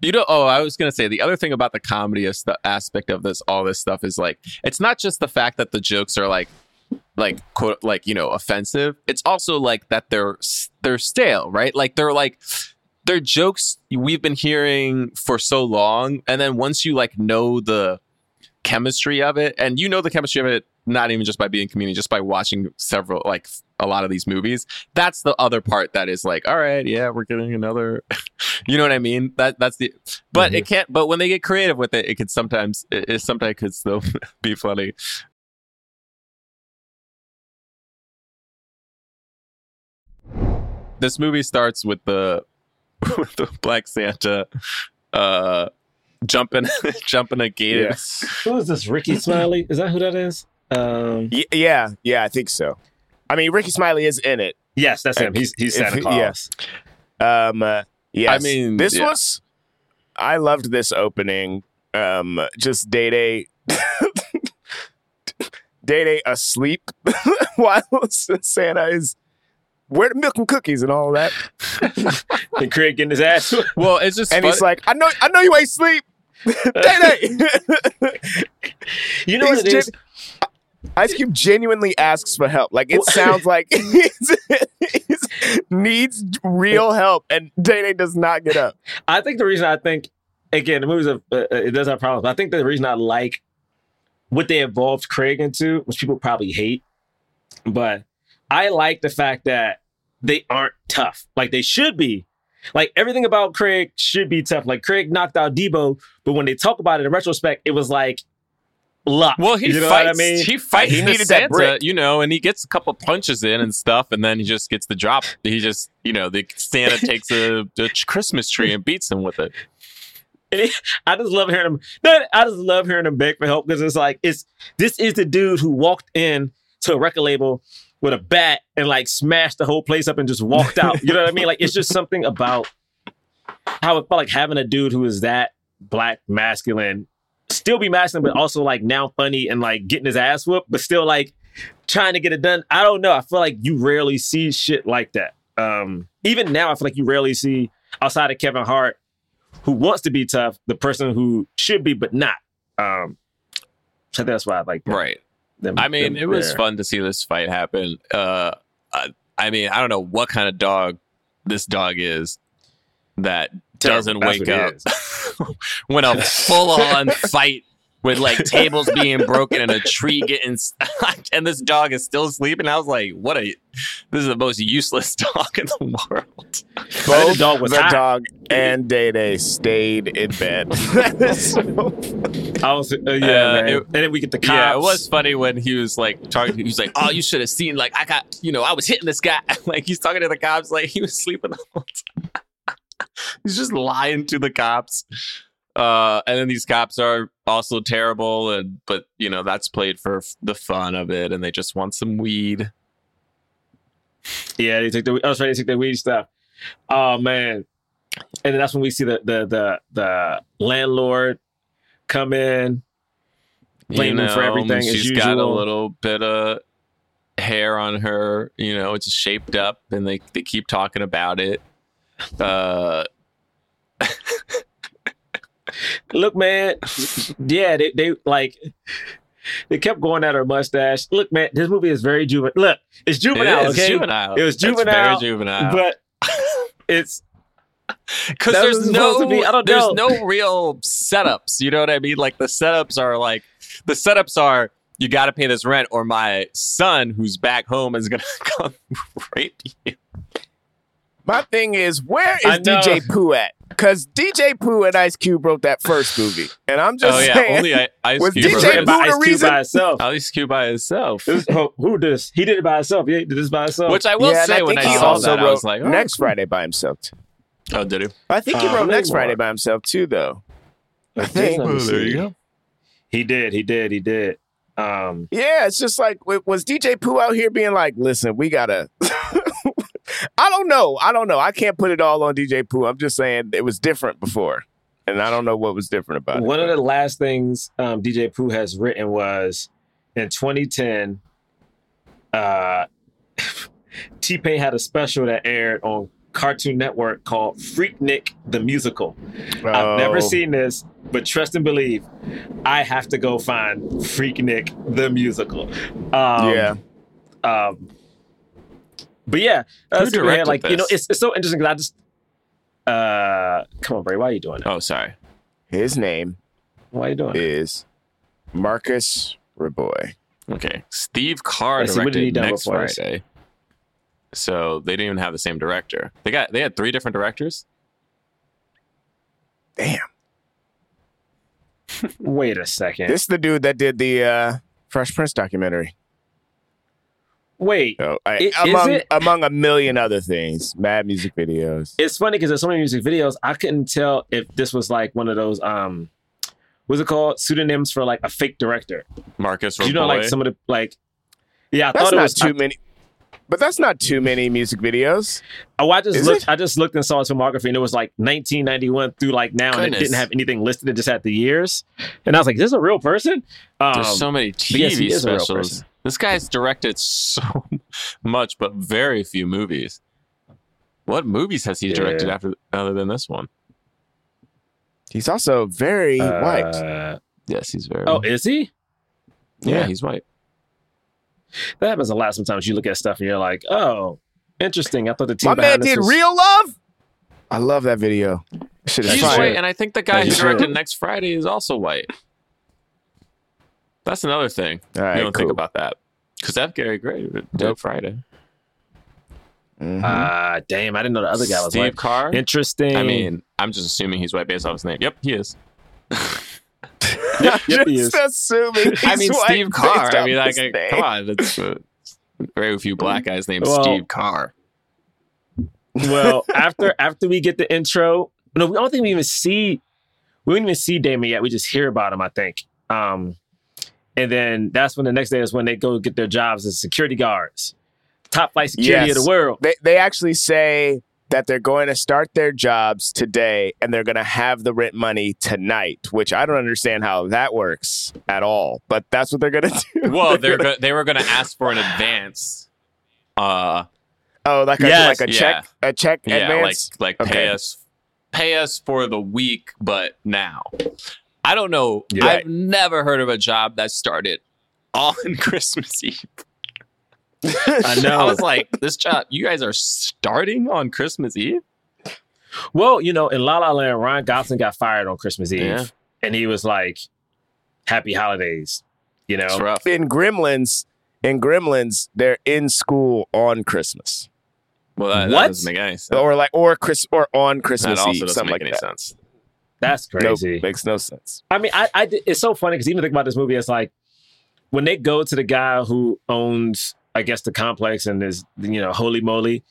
you know oh I was to say the other thing about the comedy as- aspect of this all this stuff is like it's not just the fact that the jokes are like like quote like you know offensive. It's also like that they're they're stale right? Like they're like they're jokes we've been hearing for so long and then once you like know the chemistry of it and you know the chemistry of it not even just by being community just by watching several like a lot of these movies that's the other part that is like all right yeah we're getting another you know what i mean that that's the but it can't but when they get creative with it it could sometimes it, it sometimes could still be funny this movie starts with the with the black santa uh jumping jumping a gated Yes. who is this? Rickey Smiley? Is that who that is? Um, Y- yeah yeah i think so i mean Rickey Smiley is in it yes, that's him. He's he's Santa yeah. Claus. um uh, yes. I mean, this yeah. was i loved this opening um just day day day day asleep while santa is where the milk and cookies and all that And Craig getting his ass. well it's just and fun- he's like i know i know you ain't sleep day day You know what He's it is? Ice Cube genuinely asks for help. Like it sounds like he's, he's- needs real help, and Day Day does not get up. I think the reason I think again the movies uh, uh, it does have problems. But I think the reason I like what they evolved Craig into, which people probably hate, but I like the fact that they aren't tough like they should be. Like everything about Craig should be tough. Like Craig knocked out Debo, but when they talk about it in retrospect, it was like luck. Well, he you know fights. what I mean? He fights He the needed that Santa, brick. you know, and he gets a couple punches in and stuff, and then he just gets the drop. He just, you know, the Santa takes a, a Christmas tree and beats him with it. I just love hearing him. I just love hearing him beg for help because it's like it's this is the dude who walked in to a record label with a bat and like smashed the whole place up and just walked out. You know what I mean? Like it's just something about how it felt like having a dude who is that black masculine, still be masculine, but also like now funny and like getting his ass whooped, but still like trying to get it done. I don't know. I feel like you rarely see shit like that. Um, even now, I feel like you rarely see outside of Kevin Hart who wants to be tough, the person who should be but not. Um, so that's why I like them- Right. them- I mean, it was there. fun to see this fight happen. Uh, I, I mean, I don't know what kind of dog this dog is that. Doesn't That's wake up when a full on fight with like tables being broken and a tree getting and this dog is still sleeping. I was like, what a this is the most useless dog in the world. Both dog was the hot. dog and Day Day stayed in bed. So- I was, uh, yeah, Uh, man. it- and then we get the cops. Yeah, it was funny when he was like talking. He was like, "Oh, you should have seen. Like, I got, you know, I was hitting this guy. like, he's talking to the cops. Like, he was sleeping the whole time. he's just lying to the cops. Uh, and then these cops are also terrible, and but you know that's played for f- the fun of it, and they just want some weed. Yeah, they took the. I was ready to take the weed stuff. Oh man! And then that's when we see the the the the landlord come in. Blame you him for know, everything as She's got a little bit of hair on her. You know, it's shaped up, and they they keep talking about it. Uh, Look, man. Yeah, they they like. They kept going at her mustache. Look, man, this movie is very juvenile. Look, it's juvenile. it is okay, juvenile. It was juvenile. It's juvenile, very juvenile. but it's because there's no to be- I don't there's know. no real setups. You know what I mean? Like the setups are like the setups are you got to pay this rent, or my son who's back home is gonna come rape you. My thing is, where I is know. DJ Pooh at? Because DJ Pooh and Ice Cube wrote that first movie, and I'm just oh yeah, saying. only I, Ice Was Cube. DJ wrote written it. by Pooh the Ice Cube reason? by itself. Ice Cube by himself. It was- oh, who did this? He did it by himself. Yeah, he did this by himself. Which I will yeah, say I when I he saw also that, wrote I was like, oh, Next cool. Friday by himself. Too. Oh, did he? I think he Uh, wrote maybe Next Friday by himself too, though. I Let think. me see. go. He did. He did. He did. Um, Yeah, it's just like was DJ Pooh out here being like, "Listen, we gotta." I don't know. I don't know. I can't put it all on DJ Pooh. I'm just saying it was different before, and I don't know what was different about one it. One of the last things um, DJ Pooh has written was in 2010. Uh, T Pain had a special that aired on Cartoon Network called Freaknik the Musical. I've never Oh. seen this, but trust and believe, I have to go find Freaknik the Musical. Um, yeah, Um, but yeah, uh, Who Superhead, directed like you know, it's it's so interesting because I just uh, come on, Bray, why are you doing that? Oh, sorry. his name Why are you doing? that? is Marcus Raboy. Okay. Steve Carr Let's see, what did he directed next before this? Friday. So they didn't even have the same director. They got they had three different directors. Damn, Wait a second. this is the dude that did the uh, Fresh Prince documentary. Wait, So, I, I- is among it? among a million other things, mad music videos. it's funny because there's so many music videos. I couldn't tell if this was like one of those um, what's it called? Pseudonyms for like a fake director. Marcus Do you know, like some of the like. Yeah, I That's thought it was too I, many, but that's not too many music videos. oh, I just Is looked. it? I just looked and saw his filmography, and it was like 1991 through like now, and it didn't have anything listed. It just had the years, and I was like, "Is this a real person?" Um, There's so many TV yes, he a real specials. Person. This guy's directed so much, but very few movies. What movies has he Yeah. directed after other than this one? He's also very white. uh, Yes, he's very. Oh, is he? yeah, yeah. he's white. That happens a lot. Sometimes you look at stuff and you're like, "Oh, interesting." I thought the team My man behind this did was- real love. I love that video. Shit is He's fire. white, and I think the guy who directed. Next Friday is also white. That's another thing. All right, you don't think about that because F. Gary Gray did Nope. Friday. Ah, damn! I didn't know the other guy was Steve white. Carr. Interesting. I mean, I'm just assuming he's white based off his name. Yep, he is. yep, yep, he is. Just assuming. I he's mean, white Steve Carr. I mean, like, his name. come on, that's uh, very few black guys named Well- Steve Carr. well, after after we get the intro, no, we don't think we even see we don't even see Damon yet. We just hear about him, I think. Um, and then that's when the next day is when they go get their jobs as security guards, top flight security Yes. of the world. They they actually say that they're going to start their jobs today and they're going to have the rent money tonight, which I don't understand how that works at all. But that's what they're going to do. Well, they're go- they were going to ask for an advance. Uh, oh, like a Yes. like a Yeah. check a check yeah, advance. like like Okay. pay us pay us for the week, but now. I don't know. Yeah. I've never heard of a job that started on Christmas Eve. I know. I was like, this job, you guys are starting on Christmas Eve? Well, you know, in La La Land, Ryan Gosling got fired on Christmas Eve, Yeah. and he was like, "Happy holidays," you know. It's rough. in Gremlins, in Gremlins, they're in school on Christmas, Well, that, that What? doesn't make any sense. or like or Chris or on That Christmas also Eve, doesn't something make like any that. sense. That's Nope, crazy. makes no sense. I mean, I, I it's so funny because even think about this movie, it's like when they go to the guy who owns, I guess, the complex and is, you know, holy moly,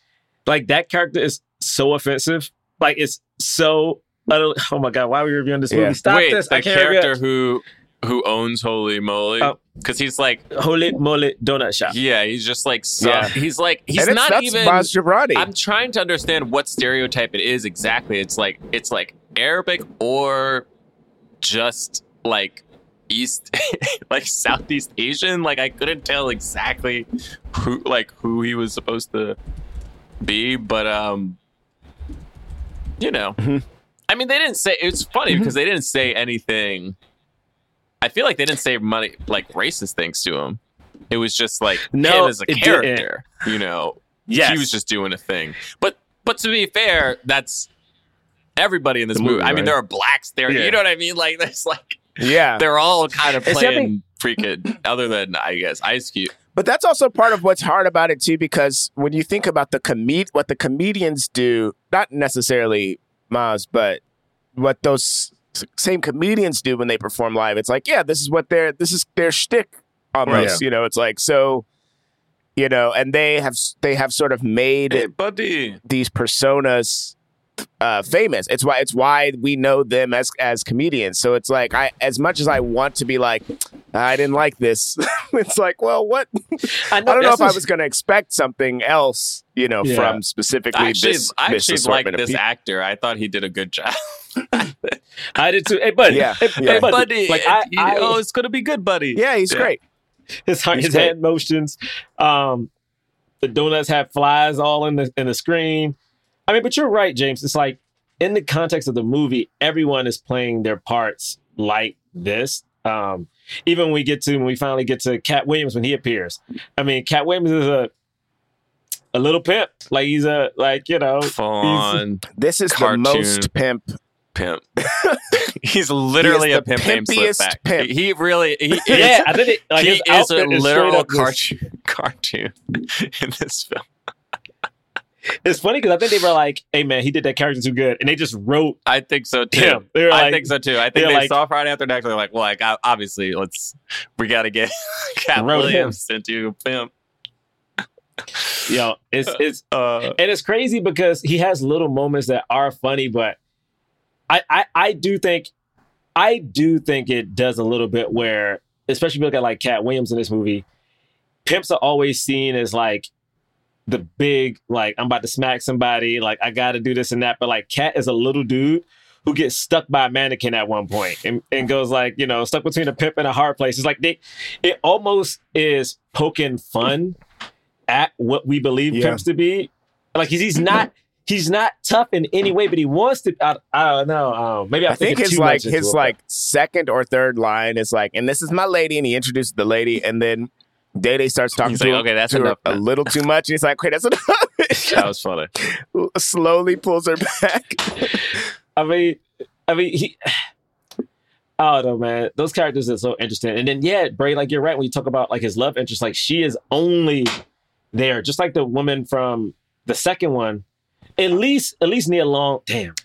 like that character is so offensive. Like it's so. utterly- Oh my god, why are we reviewing this movie? Yeah. Stop Wait, this! the I can't character review who who owns Holy Moly, Oh. because he's like, holy moly donut shop. yeah, he's just like, some, Yeah. he's like, he's and it's, not that's even. Maz I'm trying to understand what stereotype it is exactly. It's like it's like Arabic or just like East, like Southeast Asian. Like I couldn't tell exactly who, like who he was supposed to be, but um, you know, Mhm. I mean, they didn't say. It's funny because they didn't say anything. I feel like they didn't say money like racist things to him. It was just like No, him as a it didn't. character, you know. Yes. He was just doing a thing. But but to be fair, that's everybody in this The movie. movie, I mean, right? there are blacks there. Yeah. You know what I mean? Like there's like yeah, they're all kind of And see, I playing freaking other than I guess Ice Cube. But that's also part of what's hard about it too, because when you think about the comed, what the comedians do, not necessarily Maz, but what those same comedians do when they perform live, it's like, yeah, this is what their this is their shtick almost. You know, it's like so, you know, and they have they have sort of made Hey, buddy. these personas uh, famous. It's why it's why we know them as as comedians. So it's like I as much as I want to be like I didn't like this. it's like, well, what? I don't know if I was going to expect something else, you know, Yeah. from specifically I actually, this. I this actually like assortment this people. actor. I thought he did a good job. I did too. Hey, buddy. Yeah, Hey, yeah. hey, buddy. buddy, Like I, you I, know, it's gonna be good, buddy. Yeah, he's Yeah. great. his He's his great. hand motions. Um, the donuts have flies all in the in the screen. I mean, but you're right, James. It's like in the context of the movie, everyone is playing their parts like this. Um, even when we get to when we finally get to Katt Williams when he appears. I mean, Katt Williams is a a little pimp. Like he's a like you know. Fun This is Cartoon. the most pimp. pimp. He's literally He a pimp named pimpiest Slipback. pimp. He, he really he is, Yeah, I think it, like he his is a outfit is literal cartoon cartoon in this film. It's funny because I think they were like, "Hey man, he did that character too good," and they just wrote I think so too. him. They were I like, think so too. I think they're like- saw Friday After Next. They're like, well, like obviously, let's we got to get Katt Wrote him. Williams into a pimp. know, it's it's Uh, and it's crazy because he has little moments that are funny, but I, I I do think I do think it does a little bit where, especially if you look at like Katt Williams in this movie, pimps are always seen as like the big like I'm about to smack somebody, like I got to do this and that, but like Katt is a little dude who gets stuck by a mannequin at one point and, and goes like you know stuck between a pimp and a hard place. It's like they it almost is poking fun at what we believe Yeah. pimps to be. Like he's, he's not he's not tough in any way, but he wants to. I, I don't know. Um, maybe I think his like his like second or third line is like, and this is my lady, and he introduces the lady, and then Day Day starts talking He's to like, him "Okay, that's her enough a little too much. And He's like, okay, that's enough." That was funny. Slowly pulls her back. I mean, I mean, he. I don't know, man. Those characters are so interesting. And then, yeah, Bray, like you're right when you talk about like his love interest. Like she is only there, just like the woman from the second one. At least, at least Nia Long. Damn,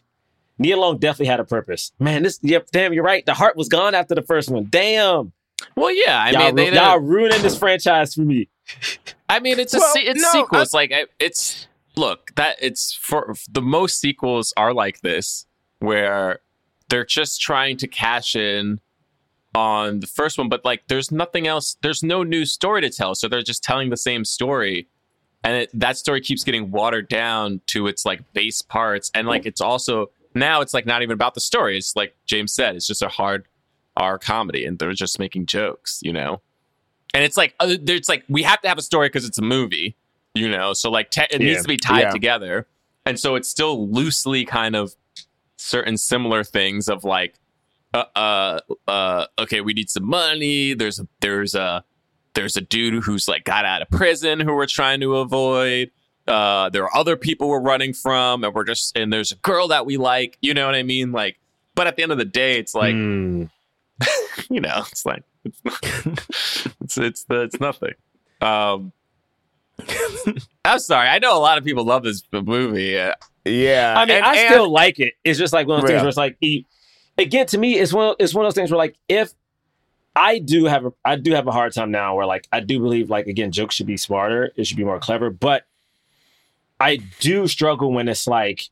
Nia Long definitely had a purpose. Man, this. Yep. Damn, you're right. The heart was gone after the first one. Damn. Well, yeah. I y'all, mean, they ru- y'all ruining this franchise for me. I mean, it's a Well, se- it's no, sequel. I- It's like I- it's look that it's for the most sequels are like this where they're just trying to cash in on the first one, but like there's nothing else. There's no new story to tell, so they're just telling the same story, and it, that story keeps getting watered down to its like base parts, and like it's also now it's like not even about the story. It's like James said, it's just a hard R comedy, and they're just making jokes, you know and it's like uh, it's like we have to have a story because it's a movie you know so like te- it Yeah. needs to be tied Yeah. together and so it's still loosely kind of certain similar things of like uh uh, uh okay we need some money there's a there's a there's a dude who's like got out of prison who we're trying to avoid uh there are other people we're running from and we're just and there's a girl that we like you know what i mean like but at the end of the day it's like Mm. you know, it's like it's it's it's the it's nothing. Um, I'm sorry. I know a lot of people love this movie. Uh, Yeah, I mean, and- I and- still like it. It's just like one of those things where it's like, e- again, to me, it's one. It's one of those things where like, if I do have a, I do have a hard time now where like I do believe like again, jokes should be smarter. It should be more clever, but I do struggle when it's like,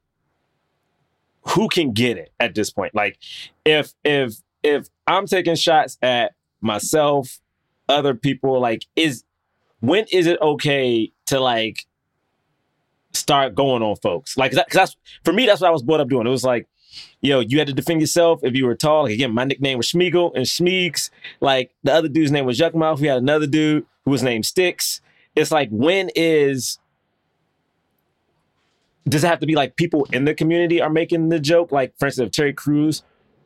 who can get it at this point? Like, if if if I'm taking shots at myself, other people, like, is when is it okay to like start going on folks. Like, because that's for me, that's what I was brought up doing. It was like, yo, you had to defend yourself if you were tall. Like, again, my nickname was Schmiegel and Schmeeks. Like, the other dude's name was Yuckmouth. We had another dude who was named Sticks. It's like, when is. Does it have to be like people in the community are making the joke? Like, for instance, if Terry Crews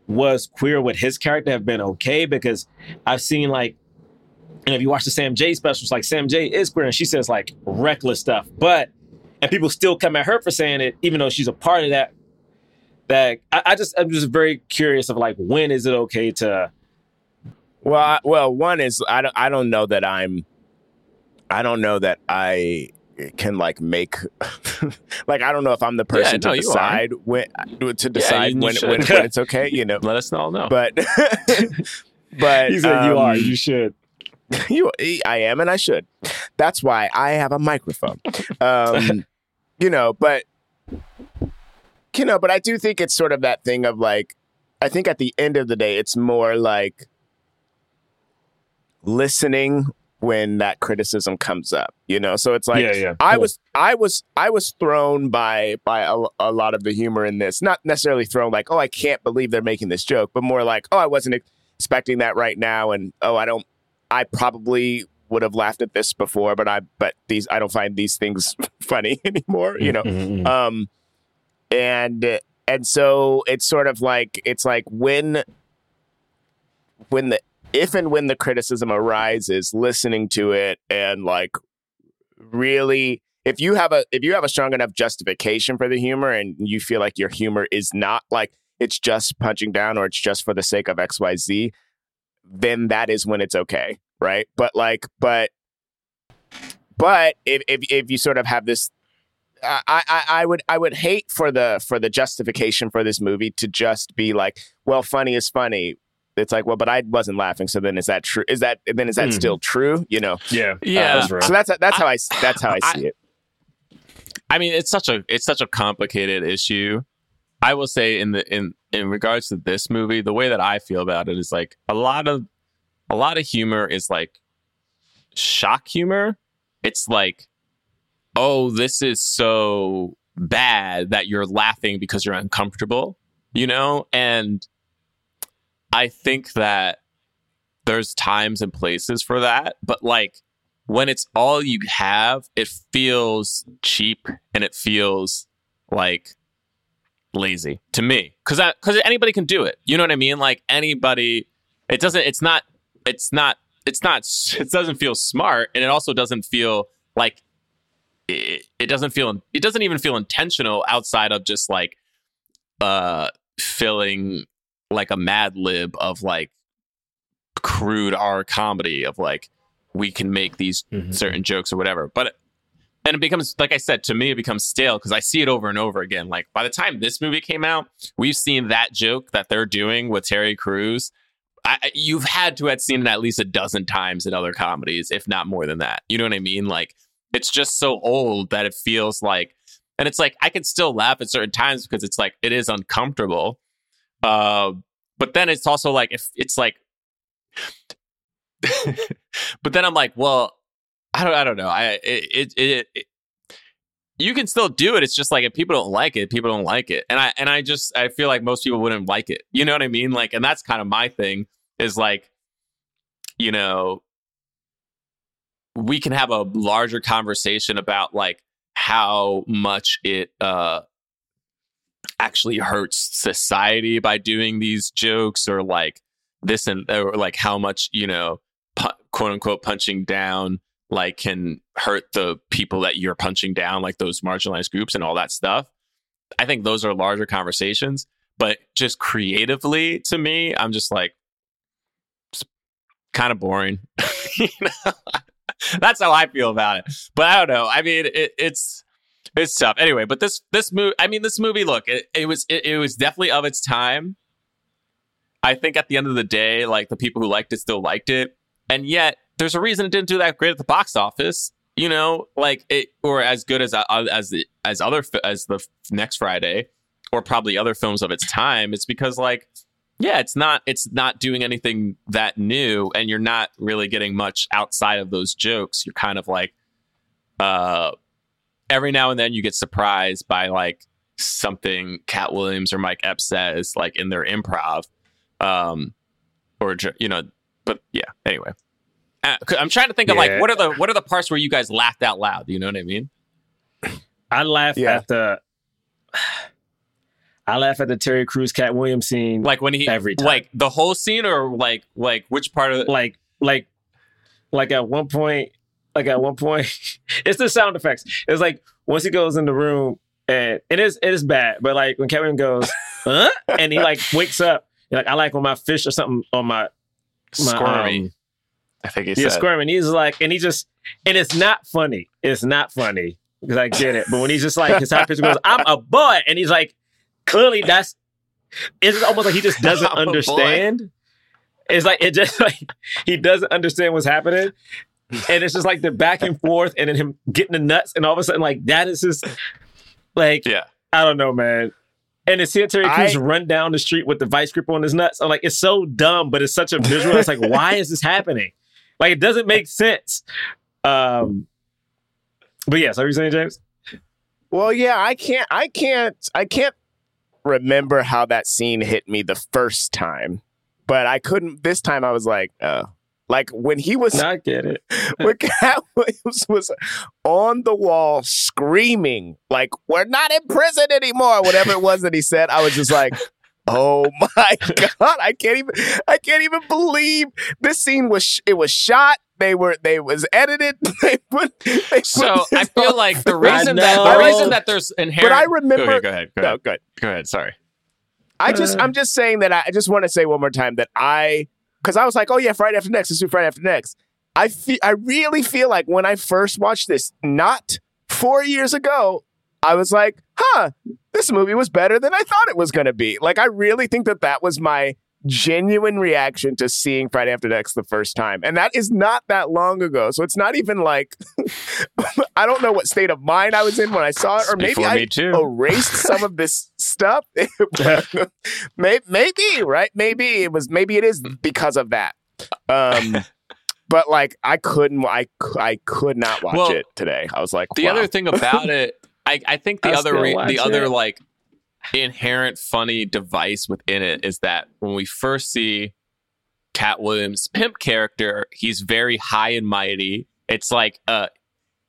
was queer, would his character have been okay? Because I've seen like and if you watch the Sam Jay specials, like Sam Jay is queer and she says like reckless stuff, but and people still come at her for saying it, even though she's a part of that. That I, I just I'm just very curious of like when is it okay to Well, I, well, one is I don't I don't know that I'm I don't know that I can like make like I don't know if I'm the person no, to you decide when to decide you when, when when it's okay, you know. let us all know. But but He said you um, are, you should. you I am and I should. That's why I have a microphone. Um you know, but you know, but I do think it's sort of that thing of like I think at the end of the day it's more like listening when that criticism comes up, you know? So it's like Yeah, yeah. I Cool. was I was I was thrown by by a, a lot of the humor in this. Not necessarily thrown like, "Oh, I can't believe they're making this joke," but more like, "Oh, I wasn't expecting that right now and oh, I don't I probably would have laughed at this before, but I but these I don't find these things funny anymore, you know. Mhm, mhm. Um and and so it's sort of like it's like when when the if and when the criticism arises, listening to it and like really if you have a if you have a strong enough justification for the humor and you feel like your humor is not like it's just punching down or it's just for the sake of XYZ, then that is when it's okay, right? But like, but but if if, if you sort of have this, I, I I would I would hate for the for the justification for this movie to just be like, well, funny is funny. It's like, well, but I wasn't laughing. So then, is that true? Is that then is that Mhm. still true? You know? Yeah, Yeah. that's. So that's that's how I that's how I I- see it. I mean, it's such a it's such a complicated issue. I will say in the in in regards to this movie, the way that I feel about it is like a lot of a lot of humor is like shock humor. It's like, oh, this is so bad that you're laughing because you're uncomfortable, you know? And I think that there's times and places for that, but like when it's all you have, it feels cheap and it feels like lazy to me because because anybody can do it. You know what I mean? Like anybody, it doesn't. It's not. It's not. it's not it doesn't feel smart and it also doesn't feel like it, it doesn't feel it doesn't even feel intentional outside of just like uh filling like a mad lib of like crude R comedy of like we can make these Mhm. certain jokes or whatever. But and it becomes like I said to me, it becomes stale because I see it over and over again. Like by the time this movie came out, we've seen that joke that they're doing with Terry Crews. I- you've had to have seen it at least a dozen times in other comedies, if not more than that. You know what I mean? Like it's just so old that it feels like, and it's like I can still laugh at certain times because it's like it is uncomfortable. Uh, but then it's also like if it's like, but then I'm like, well, I don't, I don't know. I it, it, it, it you can still do it. It's just like if people don't like it, people don't like it. And I and I just I feel like most people wouldn't like it. You know what I mean? Like, and that's kind of my thing is like, you know, we can have a larger conversation about like how much it uh actually hurts society by doing these jokes or like this and or like how much you know pu- quote unquote punching down like can hurt the people that you're punching down like those marginalized groups and all that stuff. I think those are larger conversations but just creatively to me i'm just like kind of boring. You know? that's how i feel about it. But i don't know. I mean it, it's it's tough. Anyway but this this movie i mean this movie look it, it was it, it was definitely of its time. I think at the end of the day like the people who liked it still liked it. And yet there's a reason it didn't do that great at the box office you know? Like it or as good as uh, as as other as the next friday or probably other films of its time. It's because like yeah it's not it's not doing anything that new and you're not really getting much outside of those jokes. You're kind of like uh every now and then you get surprised by like something Katt Williams or mike epps says like in their improv um or you know but yeah anyway uh, 'cause i'm trying to think of like what are the what are the parts where you guys laughed out loud you know what i mean I laugh Yeah. at the. I laugh at the Terry Crews Katt Williams scene. like when he Every time. like the whole scene or like like which part of the like like like at one point like at one point it's the sound effects. It's like once he goes in the room and it is it is bad but like when kevin goes huh? and he like wakes up like i like when my fish or something on my my squirmy um, i think he yeah, said. squirming. He's like and he just and it's not funny. It's not funny. Because i get it. But when he's just like his high pitch goes i'm a boy and he's like clearly that's it's almost like he just doesn't understand. It's like it just like he doesn't understand what's happening and it's just like the back and forth and then him getting the nuts and all of a sudden like that is just like yeah i don't know man and to see Terry Crews run down the street with the vice grip on his nuts, I'm like, it's so dumb, but it's such a visual. It's like, why is this happening? Like, it doesn't make sense. Um, but yeah, so you're saying, James? Well, yeah, I can't, I can't, I can't remember how that scene hit me the first time, but I couldn't. This time, I was like, uh, like when he was, No, I get it. when Katt Williams was on the wall screaming, like, "We're not in prison anymore," whatever it was that he said. I was just like. Oh my god! I can't even. I can't even believe this scene was. sh- It was shot. They were. They was edited. They put. They put so i feel on like the reason that know. the reason that there's inherent But I remember. go ahead go ahead go No, ahead, good. go ahead sorry I just, Uh. I'm just saying that I, I just want to say one more time that I, because I was like, oh yeah, Friday after next, let's do Friday after next. I feel, I really feel like when I first watched this, not four years ago, I was like, huh, this movie was better than I thought it was going to be. Like, I really think that that was my genuine reaction to seeing Friday After Next the first time. And that is not that long ago. So it's not even like, I don't know what state of mind I was in when I saw it, or maybe I too. erased some of this stuff. maybe, maybe, right? Maybe it was, maybe it is because of that. Um, but like, I couldn't, I, I could not watch Well, it today. I was like, the wow. other thing about it i i think the I'll other re- watch the other like inherent funny device within it is that when we first see Katt Williams pimp character he's very high and mighty it's like uh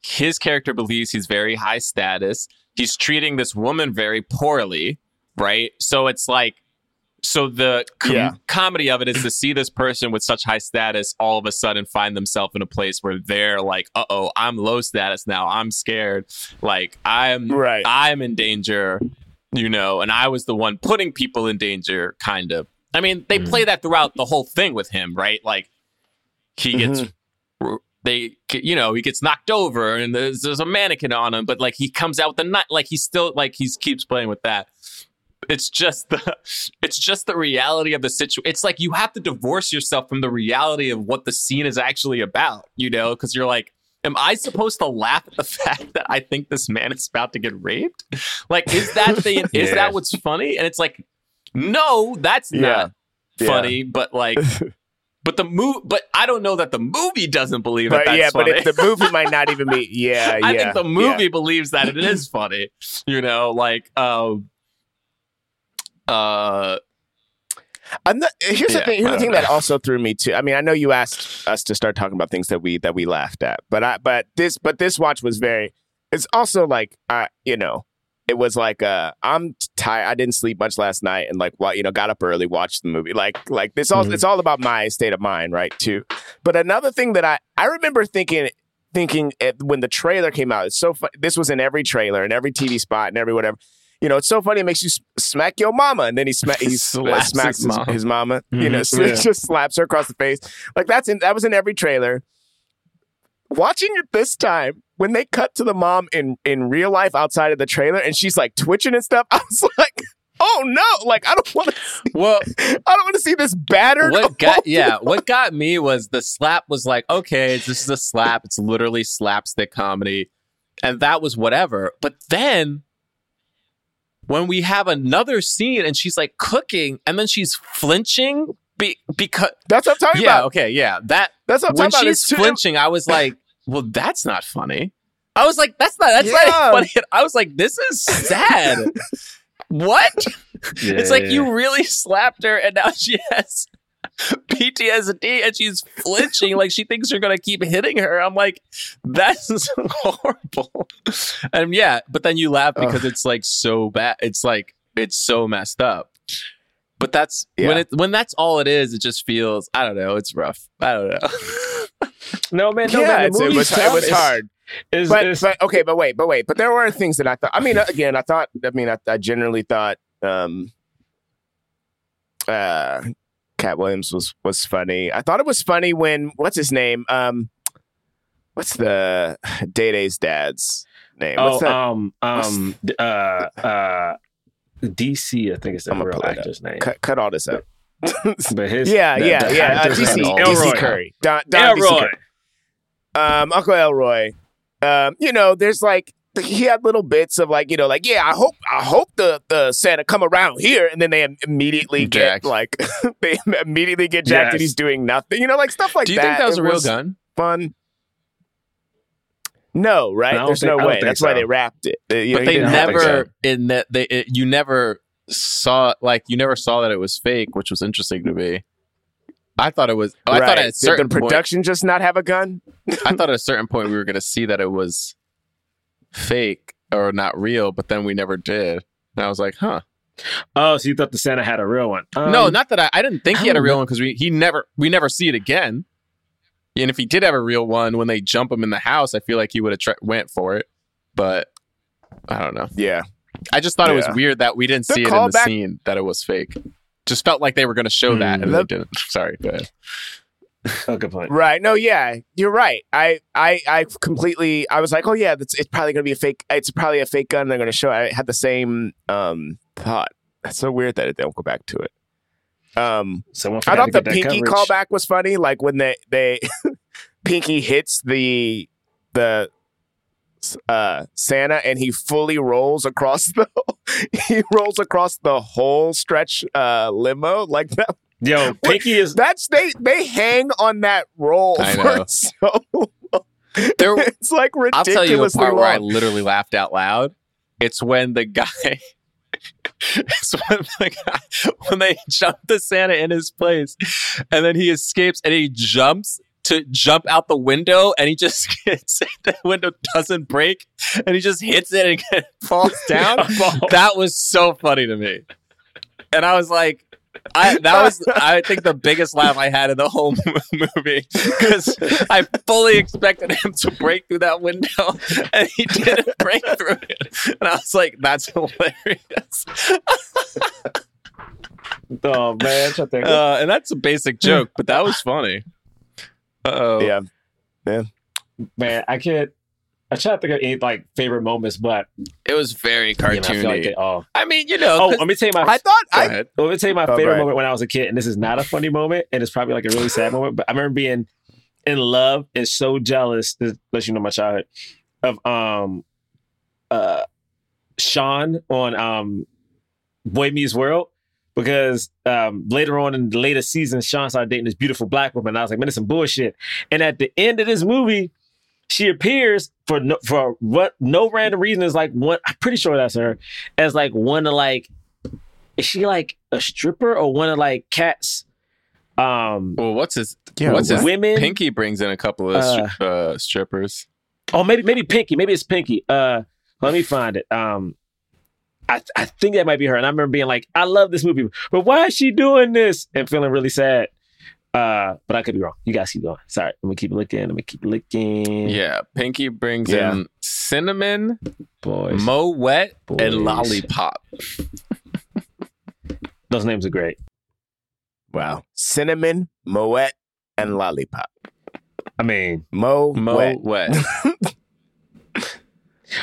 his character believes he's very high status he's treating this woman very poorly right so it's like So the com- Yeah. comedy of it is to see this person with such high status all of a sudden find themselves in a place where they're like, "Uh oh, I'm low status now. I'm scared. Like I'm Right. I'm in danger." You know, and I was the one putting people in danger, kind of. I mean, they mm-hmm. play that throughout the whole thing with him, right? Like he gets mm-hmm. they you know he gets knocked over and there's, there's a mannequin on him but like he comes out with the nut like he's still like he keeps playing with that. It's just the it's just the reality of the situation it's like you have to divorce yourself from the reality of what the scene is actually about you know? Because you're like am i supposed to laugh at the fact that i think this man is about to get raped like is that the is that what's funny and it's like no that's Yeah. not Yeah. funny but like but the movie but i don't know that the movie doesn't believe that But yeah, funny but if the movie might not even be. Yeah, yeah. I yeah. think the yeah. movie believes that it is funny. You know, like um uh not, here's the thing. Here's the thing know. that also threw me too. I mean, I know you asked us to start talking about things that we that we laughed at, but I but this but this watch was very. It's also like I you know, it was like uh I'm tired. I didn't sleep much last night, and like what you know, got up early, watched the movie. Like like this all Mhm. it's all about my state of mind, right? Too. But another thing that I I remember thinking thinking at, when the trailer came out, it's so fun. This was in every trailer and every TV spot and every whatever. You know, it's so funny. It makes you smack your mama, and then he, sma- he Slaps smacks his his, mom. his mama. You know, Mhm. so Yeah. just slaps her across the face. Like that's in that was in every trailer. Watching it this time, when they cut to the mom in in real life outside of the trailer, and she's like twitching and stuff, I was like, "Oh no! Like I don't want to. well I don't want to see this battered." what got yeah, what got me was the slap was like, okay, this is a slap. It's literally slapstick comedy. And that was whatever. But then when we have another scene and she's like cooking and then she's flinching be- because That's what I'm talking yeah, about. okay, yeah. That That's what I'm when talking about. she's It's flinching, I was like, "Well, that's not funny." I was like, "That's not that's Yeah. not funny." I was like, "This is sad." what? it's like you really slapped her, and now she has PTSD, and she's flinching, like she thinks you're gonna keep hitting her. I'm like, "That's horrible." And yeah, but then you laugh because it's like so bad. It's like it's so messed up. But that's when it when that's all it is. It just feels I don't know. It's rough. I don't know. No man, no yeah, man. The it's, it movie's was it was hard. It's, but, it's- but okay, but wait, but wait, but there were things that I thought. I mean, again, I thought. I mean, I, I generally thought um, uh, Katt Williams was was funny. I thought it was funny when what's his name? Um, what's the Day Day's dad's name? oh, What's that? um, um, uh, uh, DC. I think it's the I'm real actor's name. cut, cut all this out. But his yeah, the- yeah, the yeah. Uh, DC, DC Elroy. Curry, Don, Don DC Elroy. Curry. um, Uncle Elroy. Um, you know, there's like he had little bits of like, you know, like yeah, I hope I hope the the Santa come around here, and then they immediately Jacked. get like they immediately get jacked, and he's doing nothing. You know, like stuff like Do you that. think that was It a real gun? Fun. No, right? There's think- no way. think That's why they wrapped it. You know, but he they didn't have it. never in that they it, you never saw like you never saw that it was fake, which was interesting to me. I thought it was. I Right. thought at a Did certain the production just not have a gun? I thought at a certain point we were going to see that it was fake or not real, but then we never did. And I was like, huh. Oh, so you thought the Santa had a real one? Um, no, not that I. I didn't think I he had a real know. one because we he never we never see it again. And if he did have a real one, when they jump him in the house, I feel like he would have tra- went for it. But I don't know. Yeah. I just thought it was weird that we didn't The see it in the callback- scene that it was fake. Just felt like they were going to show that, Hmm. and The- they didn't. Sorry, go ahead. Oh, good point. Right. No, yeah, you're right. I, I, I completely. I was like, oh yeah, that's, it's probably gonna be a fake. It's probably a fake gun. They're gonna show. I had the same um thought. That's so weird that they don't go back to it. Um, Someone I thought the Pinky coverage. callback was funny. Like when they they Pinky hits the the uh Santa and he fully rolls across the he rolls across the whole stretch uh limo like that Yo, Pinky is that's they they hang on that roll I for know. so long. There, it's like ridiculous. I'll tell you a part long. where I literally laughed out loud. It's when the guy. it's when the guy when they jump the Santa in his place, and then he escapes and he jumps to jump out the window, and he just gets the window doesn't break, and he just hits it and it falls down. that was so funny to me, and I was like, I that was I think the biggest laugh I had in the whole movie because I fully expected him to break through that window and he didn't break through it, and I was like, "That's hilarious." Oh man. Uh, and that's a basic joke, but that was funny. Oh Yeah. Man, man, I can't. I try to think of any like favorite moments, but it was very you know, I cartoony. like they all. I mean, you know, Oh, 'cause- let me tell you my. I thought I ahead. let me tell you my Oh, favorite right. moment when I was a kid, and this is not a funny moment, and it's probably like a really sad moment. But I remember being in love and so jealous. This lets you know my childhood of um, uh, Sean on um, Boy Meets World. Because um, later on in the later season, Sean started dating this beautiful black woman. And I was like, man, this is some bullshit. And at the end of this movie, she appears for no, for what no random reason is like one. I'm pretty sure that's her as like one of like is she like a stripper or one of like cats um well, what's his? Yeah, what's his? women Pinky brings in a couple of stri- uh, strippers. oh maybe maybe pinky maybe it's pinky uh let me find it um I, I think that might be her and i remember being like i love this movie but why is she doing this and feeling really sad uh but i could be wrong you guys keep going sorry let me keep looking let me keep looking Yeah, Pinky brings Yeah. in cinnamon, boys Mo Wet, Boys. and Lollipop. those names are great wow cinnamon, moet, and lollipop. i mean Mo, Mo wet. Wet.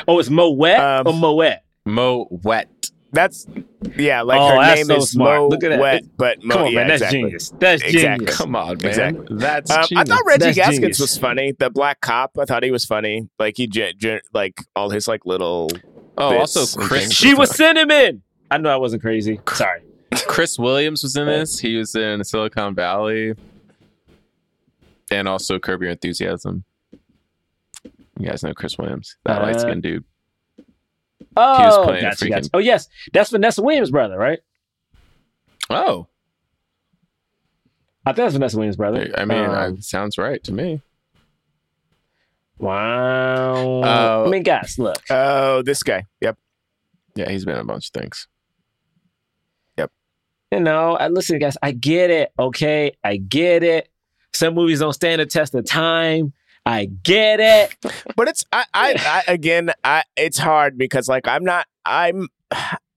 oh it's moet Um, or moet Mo Wet. That's yeah, like Oh, her that's name so is smart. Mo Look at that. Wet, but Mo, come on yeah, man that's exactly. genius that's Exactly. genius Come on, man. Exactly. That's Um, I thought Reggie That's Gaskins genius. was funny. The black cop, I thought he was funny. Like he, gen- gen- like all his like little. Oh, bits also Chris. She was cinnamon. I know I wasn't crazy. Sorry. Chris Williams was in this. He was in Silicon Valley, and also Curb Your Enthusiasm. You guys know Chris Williams, that Uh, light skinned dude. Oh, playing gotcha, freaking- gotcha. Oh, yes, that's Vanessa Williams' brother, right? Oh, I think that's Vanessa Williams' brother. I mean, Um, sounds right to me. wow. Uh, I mean, guys, look. Oh, this guy. Yep. Yeah, he's been in a bunch of things. Yep. You know, I listen, guys. I get it. Okay, I get it. Some movies don't stand the test of time. I get it. But it's I, I, I again I it's hard because like I'm not I'm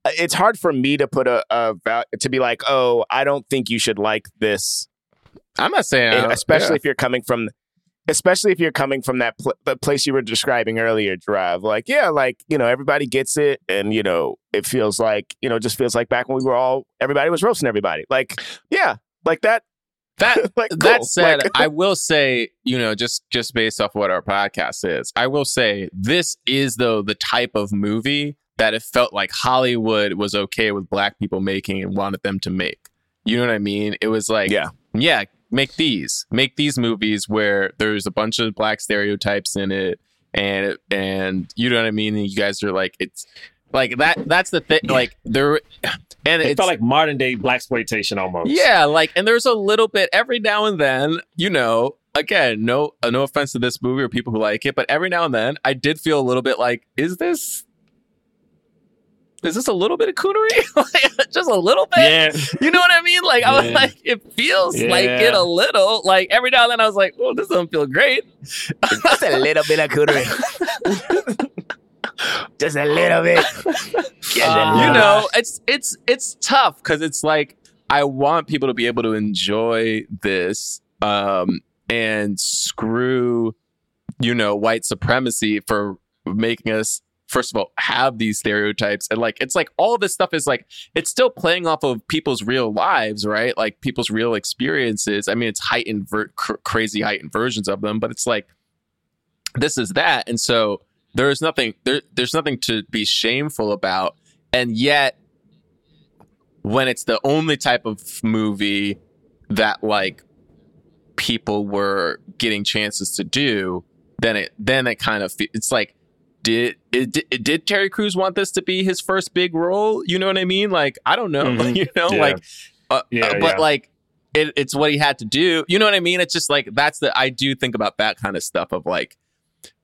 it's hard for me to put a, a to be like oh I don't think you should like this I'm not saying, I eh, especially yeah. if you're coming from especially if you're coming from that pl- the place you were describing earlier drive like yeah like you know everybody gets it and you know it feels like you know just feels like back when we were all everybody was roasting everybody like yeah like that that like that said, Like- I will say, you know, just just based off what our podcast is, I will say this is though the type of movie that it felt like Hollywood was okay with black people making and wanted them to make. You know what I mean? It was like, Yeah. yeah, make these, make these movies where there's a bunch of black stereotypes in it, and and you know what I mean. And you guys are like, it's like that. That's the thing. Like there, and It felt like modern day black exploitation almost. yeah, like, and there's a little bit every now and then, you know. Again, no, uh, no offense to this movie or people who like it, but every now and then, I did feel a little bit like, is this, is this a little bit of coonery? Like, Just a little bit. Yeah. You know what I mean? Like, I was like, it feels like it a little. Like every now and then, I was like, well, this doesn't feel great. just a little bit of cootery just a little bit. Just a Uh, you know it's it's it's tough because it's like i want people to be able to enjoy this um and screw you know white supremacy for making us first of all have these stereotypes. And like it's like all this stuff is like it's still playing off of people's real lives right? Like people's real experiences. I mean it's heightened ver- cr- crazy heightened versions of them but it's like this is that. And so there's nothing there, there's nothing to be shameful about and yet when it's the only type of movie that like people were getting chances to do then it then it kind of it's like did it, did, did Terry Crews want this to be his first big role? You know what I mean? Like I don't know, Mhm. you know, Yeah. like uh, Yeah, uh, but yeah. like it, it's what he had to do. You know what I mean? It's just like that's the I do think about that kind of stuff of like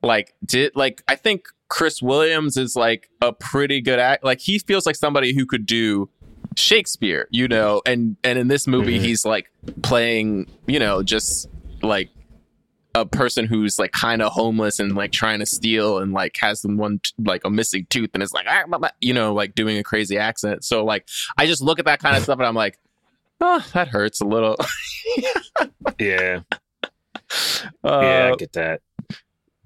like did like I think Chris Williams is like a pretty good act. Like he feels like somebody who could do Shakespeare, you know, and and in this movie Mhm. he's like playing, you know, just like a person who's like kind of homeless and like trying to steal and like has one like a missing tooth and it's like ah, blah, blah, you know like doing a crazy accent. So like I just look at that kind of stuff and I'm like, oh, that hurts a little. Yeah, Uh, yeah, I get that.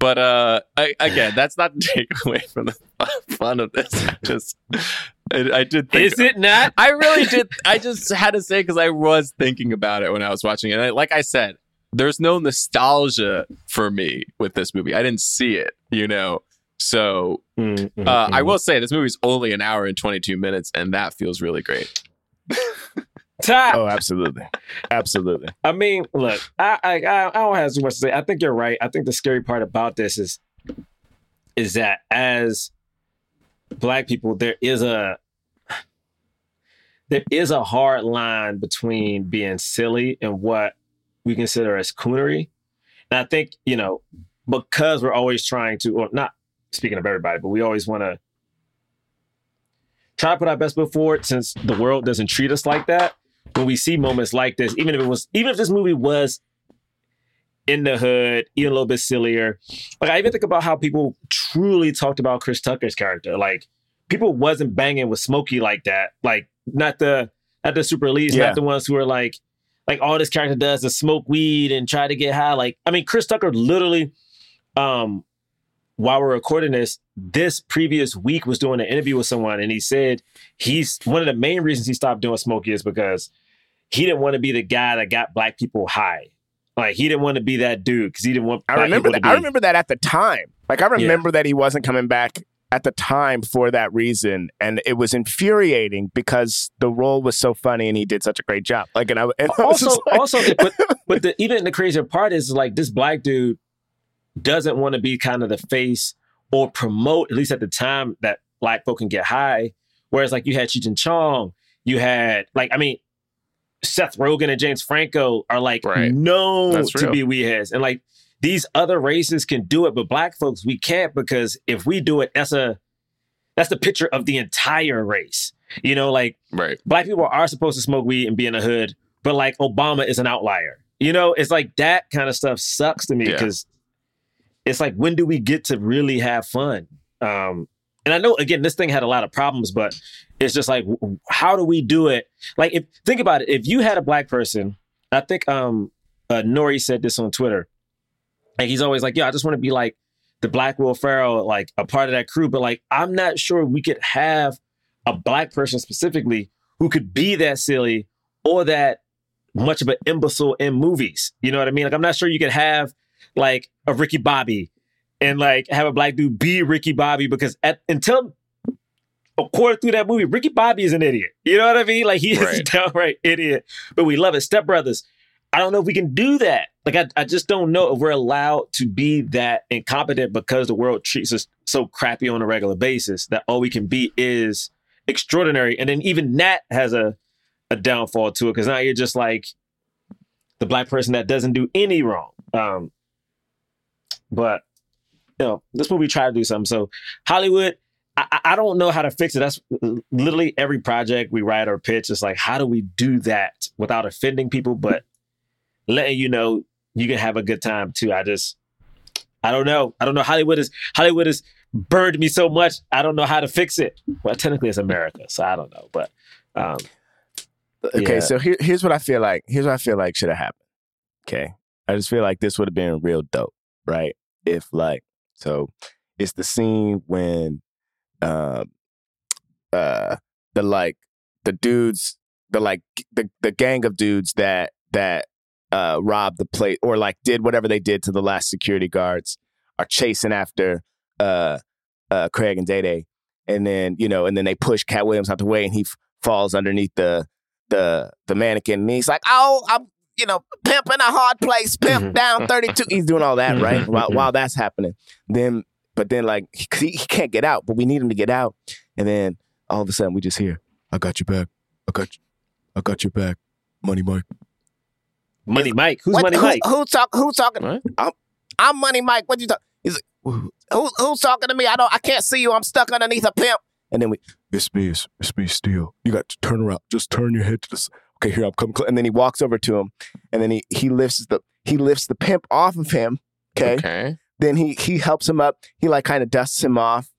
But uh I, again that's not to take away from the fun of this. I just I, I did think Is it not? i really did i just had to say because i was thinking about it when i was watching it. And I, like i said there's no nostalgia for me with this movie. I didn't see it you know? So Mm, mm, uh, i will say this movie's only an hour and 22 minutes and that feels really great Top. Oh, absolutely, absolutely. I mean, look, I, I I don't have too much to say. I think you're right. I think the scary part about this is is that as black people, there is a there is a hard line between being silly and what we consider as coonery. And I think, you know, because we're always trying to, or not speaking of everybody, but we always want to try to put our best foot forward since the world doesn't treat us like that when we see moments like this, even if it was, even if this movie was in the hood, even a little bit sillier. Like I even think about how people truly talked about Chris Tucker's character. Like people wasn't banging with Smokey like that. Like not the not the super elites, Yeah. not the ones who are like like all this character does is smoke weed and try to get high. Like I mean, Chris Tucker literally, um, while we're recording this, this previous week was doing an interview with someone, and he said he's one of the main reasons he stopped doing Smokey is because he didn't want to be the guy that got black people high. Like he didn't want to be that dude because he didn't want. I remember that. to I remember that at the time. Like I remember that he wasn't coming back at the time for that reason, and it was infuriating because the role was so funny and he did such a great job. Like, and I, and I also, just like- also, but but the, even the crazier part is like this black dude doesn't want to be kind of the face or promote, at least at the time that black folk can get high. Whereas like you had Cheech Chong, you had like I mean, Seth Rogen and James Franco are like Right. known to be weedheads, and like these other races can do it, but black folks we can't because if we do it, that's a that's the picture of the entire race. You know, like right black people are supposed to smoke weed and be in the hood, but like Obama is an outlier. You know, it's like that kind of stuff sucks to me because it's like when do we get to really have fun? Um, and I know again this thing had a lot of problems, but it's just like how do we do it? Like if think about it, if you had a black person, I think um uh, Nori said this on Twitter, and he's always like, "Yeah, I just want to be like the Black Will Ferrell, like a part of that crew." But like, I'm not sure we could have a black person specifically who could be that silly or that much of an imbecile in movies. You know what I mean? Like, I'm not sure you could have like a Ricky Bobby and like have a black dude be Ricky Bobby because at until a quarter through that movie, Ricky Bobby is an idiot. You know what I mean? Like he is a downright idiot, but we love it. Step Brothers. I don't know if we can do that. Like I, I just don't know if we're allowed to be that incompetent because the world treats us so crappy on a regular basis that all we can be is extraordinary. And then even that has a a downfall to it because now you're just like the black person that doesn't do any wrong. Um, but you know, this movie tried to do something. So Hollywood, I, I- don't know how to fix it. That's literally every project we write or pitch. It's like, how do we do that without offending people, but letting you know you can have a good time too. I just, I don't know. I don't know. Hollywood is Hollywood has burned me so much. I don't know how to fix it. Well, technically it's America, so I don't know. But um, okay, Yeah. so here, here's what I feel like. Here's what I feel like should have happened. Okay, I just feel like this would have been real dope, right? If like, so it's the scene when, um, uh, the like the dudes, the like the the gang of dudes that that uh robbed the plate or like did whatever they did to the last security guards are chasing after uh uh Craig and Day Day, and then you know, and then they push Katt Williams out the way, and he f- falls underneath the the the mannequin, and he's like, "Oh, I'm you know pimping a hard place, pimp Mhm. down 32." He's doing all that right Mhm, while mhm. while that's happening. Then, but then like he, he can't get out, but we need him to get out, and then all of a sudden we just hear, "I got your back, I got, you, I got your back, Money Mike." Money Mike, who's What- Money who, Mike? Who talk? Who's talking? What? I'm, I'm Money Mike. What you talk? He's like, who, who's talking to me? I don't. I can't see you. I'm stuck underneath a pimp. And then we, it's me, it's, it's me, Steel. You got to turn around. Just turn your head to this. Okay, here I'm coming. cl-" And then he walks over to him, and then he he lifts the he lifts the pimp off of him. Okay. Okay. Then he he helps him up. He like kind of dusts him off,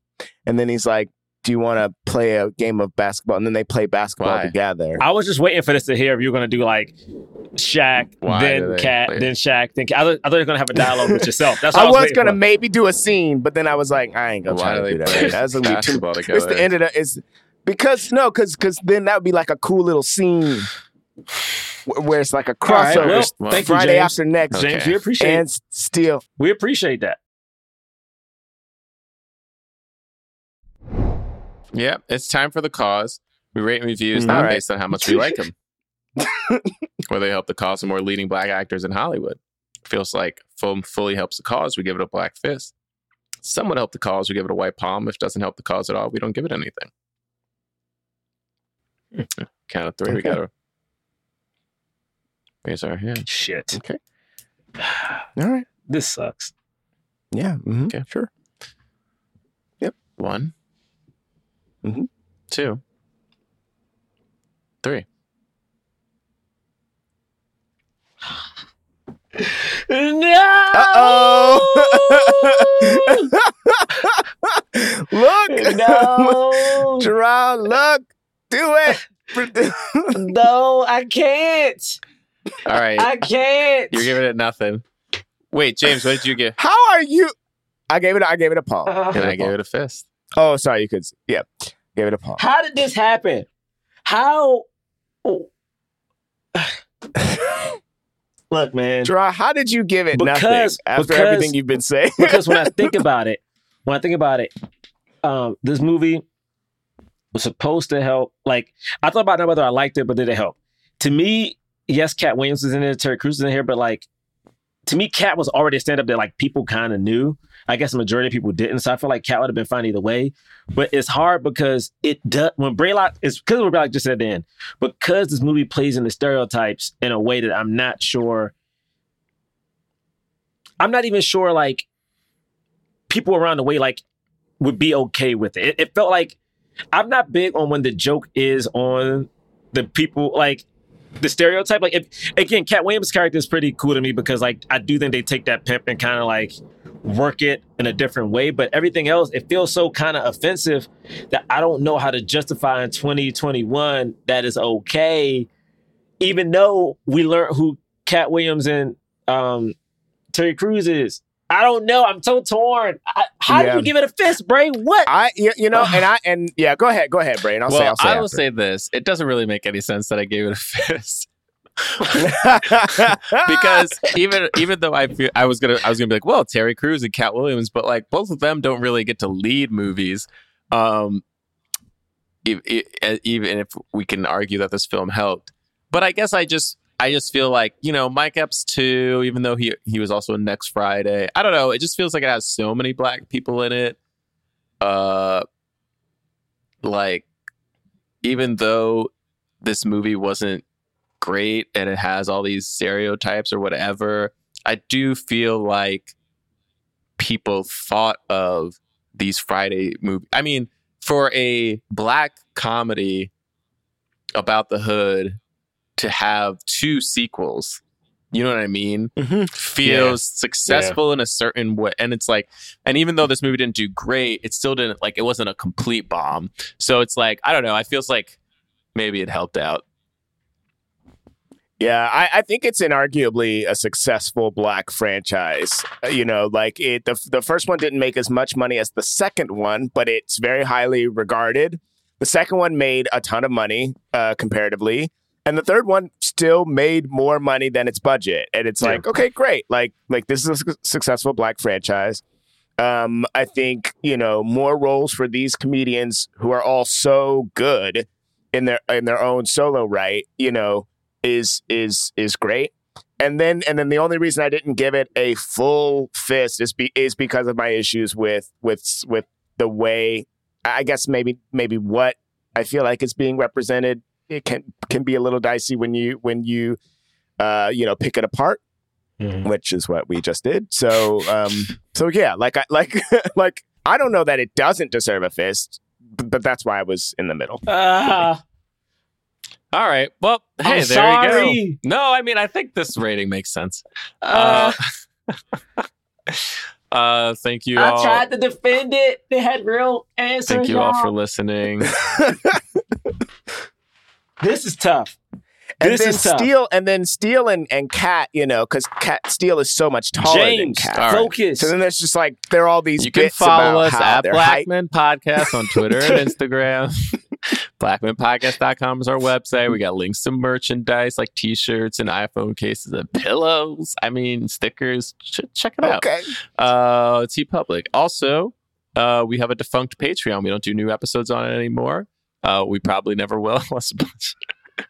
and then he's like, "Do you want to play a game of basketball?" And then they play basketball Why? together. I was just waiting for this to hear if you were gonna do like Shaq, Why do then they Katt, play- then Shaq, then Katt. I thought, I thought you were gonna have a dialogue with yourself. That's what I I was waiting gonna for. maybe do a scene, but then I was like, I ain't gonna Why try do to they do that. play That's gonna be too. basketball It's together? the end of the is because no, because because then that would be like a cool little scene wh- where it's like a All right, crossover. well, thank you, Friday James. after next, James, Okay. we appreciate and still. we appreciate that. Yeah, it's time for the cause. We rate and reviews Mm, not all right. based on how much we like them, or they help the cause of more leading black actors in Hollywood. Feels like film fully helps the cause. We give it a black fist. Somewhat help the cause. We give it a white palm. If it doesn't help the cause at all, we don't give it anything. Count of three. We Okay. gotta raise our hand. Shit, Okay. All right. this sucks. Yeah. mhm. Okay. Sure. Yep. One. Mhm. Two. Three. No. Uh-oh. look. No. Jerah, look. Do it. no, I can't. All right. I can't. You're giving it nothing. Wait, James, what did you give? How are you? I gave it. I gave it a palm. And I gave it a fist. Oh, sorry. You could. Yeah. Gave it a palm. How did this happen? How? Oh. Look, man. Draw. how did you give it Because- nothing after because- everything you've been saying? because when I think about it, when I think about it, um, this movie was supposed to help. Like I thought about whether I liked it, but did it help? To me, yes, Katt Williams is in there, Terry Crews is in here, but like to me, Katt was already a stand up that like people kind of knew. I guess the majority of people didn't, so I feel like Katt would have been fine either way. But it's hard because it does when Braylock is because what Braylock just said then because this movie plays in the stereotypes in a way that I'm not sure. I'm not even sure like people around the way like would be okay with it. It, it felt like I'm not big on when the joke is on the people like the stereotype. Like if again, Katt Williams' character is pretty cool to me because like I do think they take that pimp and kind of like work it in a different way. But everything else, it feels so kind of offensive that I don't know how to justify in 2021 that is okay, even though we learned who Katt Williams and um, Terry Crews is. I don't know. I'm so torn. I, how Yeah. do you give it a fist, Bray? What? I, you, you know, and I, and yeah, go ahead, go ahead, Brain. I'll say, well, I'll say. I will after. say this: it doesn't really make any sense that I gave it a fist. because even even though I feel I was gonna I was gonna be like, well, Terry Crews and Katt Williams, but like both of them don't really get to lead movies. Um, if, if, even if we can argue that this film helped, but I guess I just I just feel like you know Mike Epps too, even though he he was also in Next Friday. I don't know. It just feels like it has so many black people in it. Uh, like even though this movie wasn't great and it has all these stereotypes or whatever, I do feel like people thought of these Friday movies. I mean, for a black comedy about the hood to have two sequels, you know what I mean? Mhm. Feels successful in a certain way. And it's like, and even though this movie didn't do great, it still didn't like it wasn't a complete bomb. So it's like, I don't know, I feels like maybe it helped out. Yeah, I, I think it's inarguably a successful black franchise. Uh, You know, like it the the first one didn't make as much money as the second one, but it's very highly regarded. The second one made a ton of money uh, comparatively, and the third one still made more money than its budget. And it's Yeah. like, okay, great. Like like this is a su- successful black franchise. Um, I think you know more roles for these comedians who are all so good in their in their own solo right. You know, is is is great. And then and then the only reason I didn't give it a full fist is be, is because of my issues with with with the way I guess maybe maybe what I feel like is being represented. It can can be a little dicey when you when you uh you know pick it apart Mhm. which is what we just did. So, um, so yeah, like I like like I don't know that it doesn't deserve a fist, but, but that's why I was in the middle. Ah, All right. Well, I'm hey, there you go. No, I mean, I think this rating makes sense. uh, Uh, uh, thank you I all. tried to defend it. They had real answers. Thank you all y'all. for listening. This is tough. And This then is tough. Steel, and then Steel and, and Katt, you know, because Katt Steel is so much taller James, than Katt. All right. focus. So then there's just like there are all these. You can follow about us at their height- Blackman Podcast on Twitter and Instagram. BlackmanPodcast.com is our website. We got links to merchandise like t-shirts and iPhone cases and pillows. I mean, stickers. Ch- check it out. Okay. Uh, TeePublic. Also, uh, we have a defunct Patreon. We don't do new episodes on it anymore. Uh, we probably never will. unless-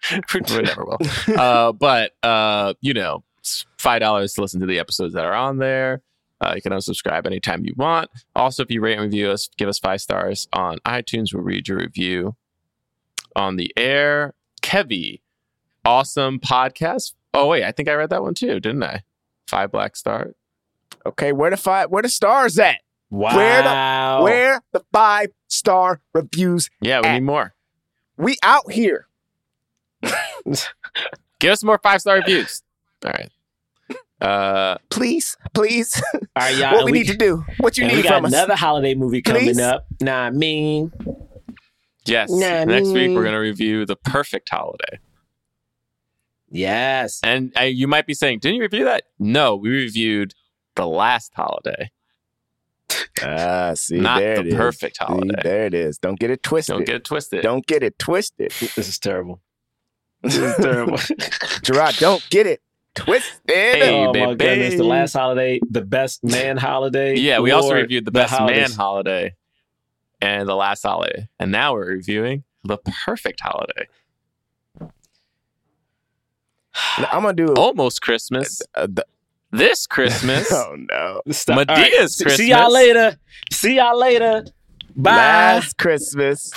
we never will. Uh, but uh, you know, it's five dollars to listen to the episodes that are on there. Uh, you can unsubscribe anytime you want. Also, if you rate and review us, give us five stars on iTunes. We'll read your review on the air. Kevy, awesome podcast. Oh wait, I think I read that one too, didn't I? Five black stars. Okay. Where the five? Where the stars at? Wow. Where the- Where the five star reviews? Yeah, we Eh. need more. We out here. Give us more five star reviews. All right. Uh, Please, please. All right, y'all. what and we, need to do? What you need we got from us? another holiday movie coming Please? up. Nah, I mean, yes. Nah, Next week we're gonna review the perfect holiday. yes. And uh, you might be saying, didn't you review that? No, we reviewed the last holiday, Ah, see, not there the it is. perfect See, holiday. there it is. Don't get it twisted. Don't get it twisted. Don't get it twisted. This is terrible. This is terrible. Jerah, don't get it twisted. Hey, oh my baby. goodness! The last holiday, the best man holiday. Yeah, we also reviewed the best man holiday and the last holiday, and now we're reviewing the perfect holiday. I'm gonna do Almost Christmas. uh, the, This Christmas. Oh no! Stop. All Madea's See- Christmas. See y'all later. See y'all later. Bye. Last Christmas.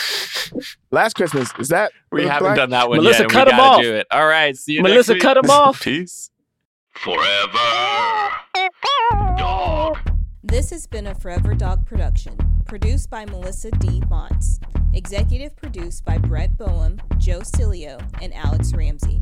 Last Christmas is that? We haven't done that one Melissa, yet. and cut we 'em gotta off. do it. All right. See you Melissa, next week. cut 'em off. Peace. Forever. Dog. This has been a Forever Dog production, produced by Melissa D. Montz, executive produced by Brett Boehm, Joe Cilio, and Alex Ramsey.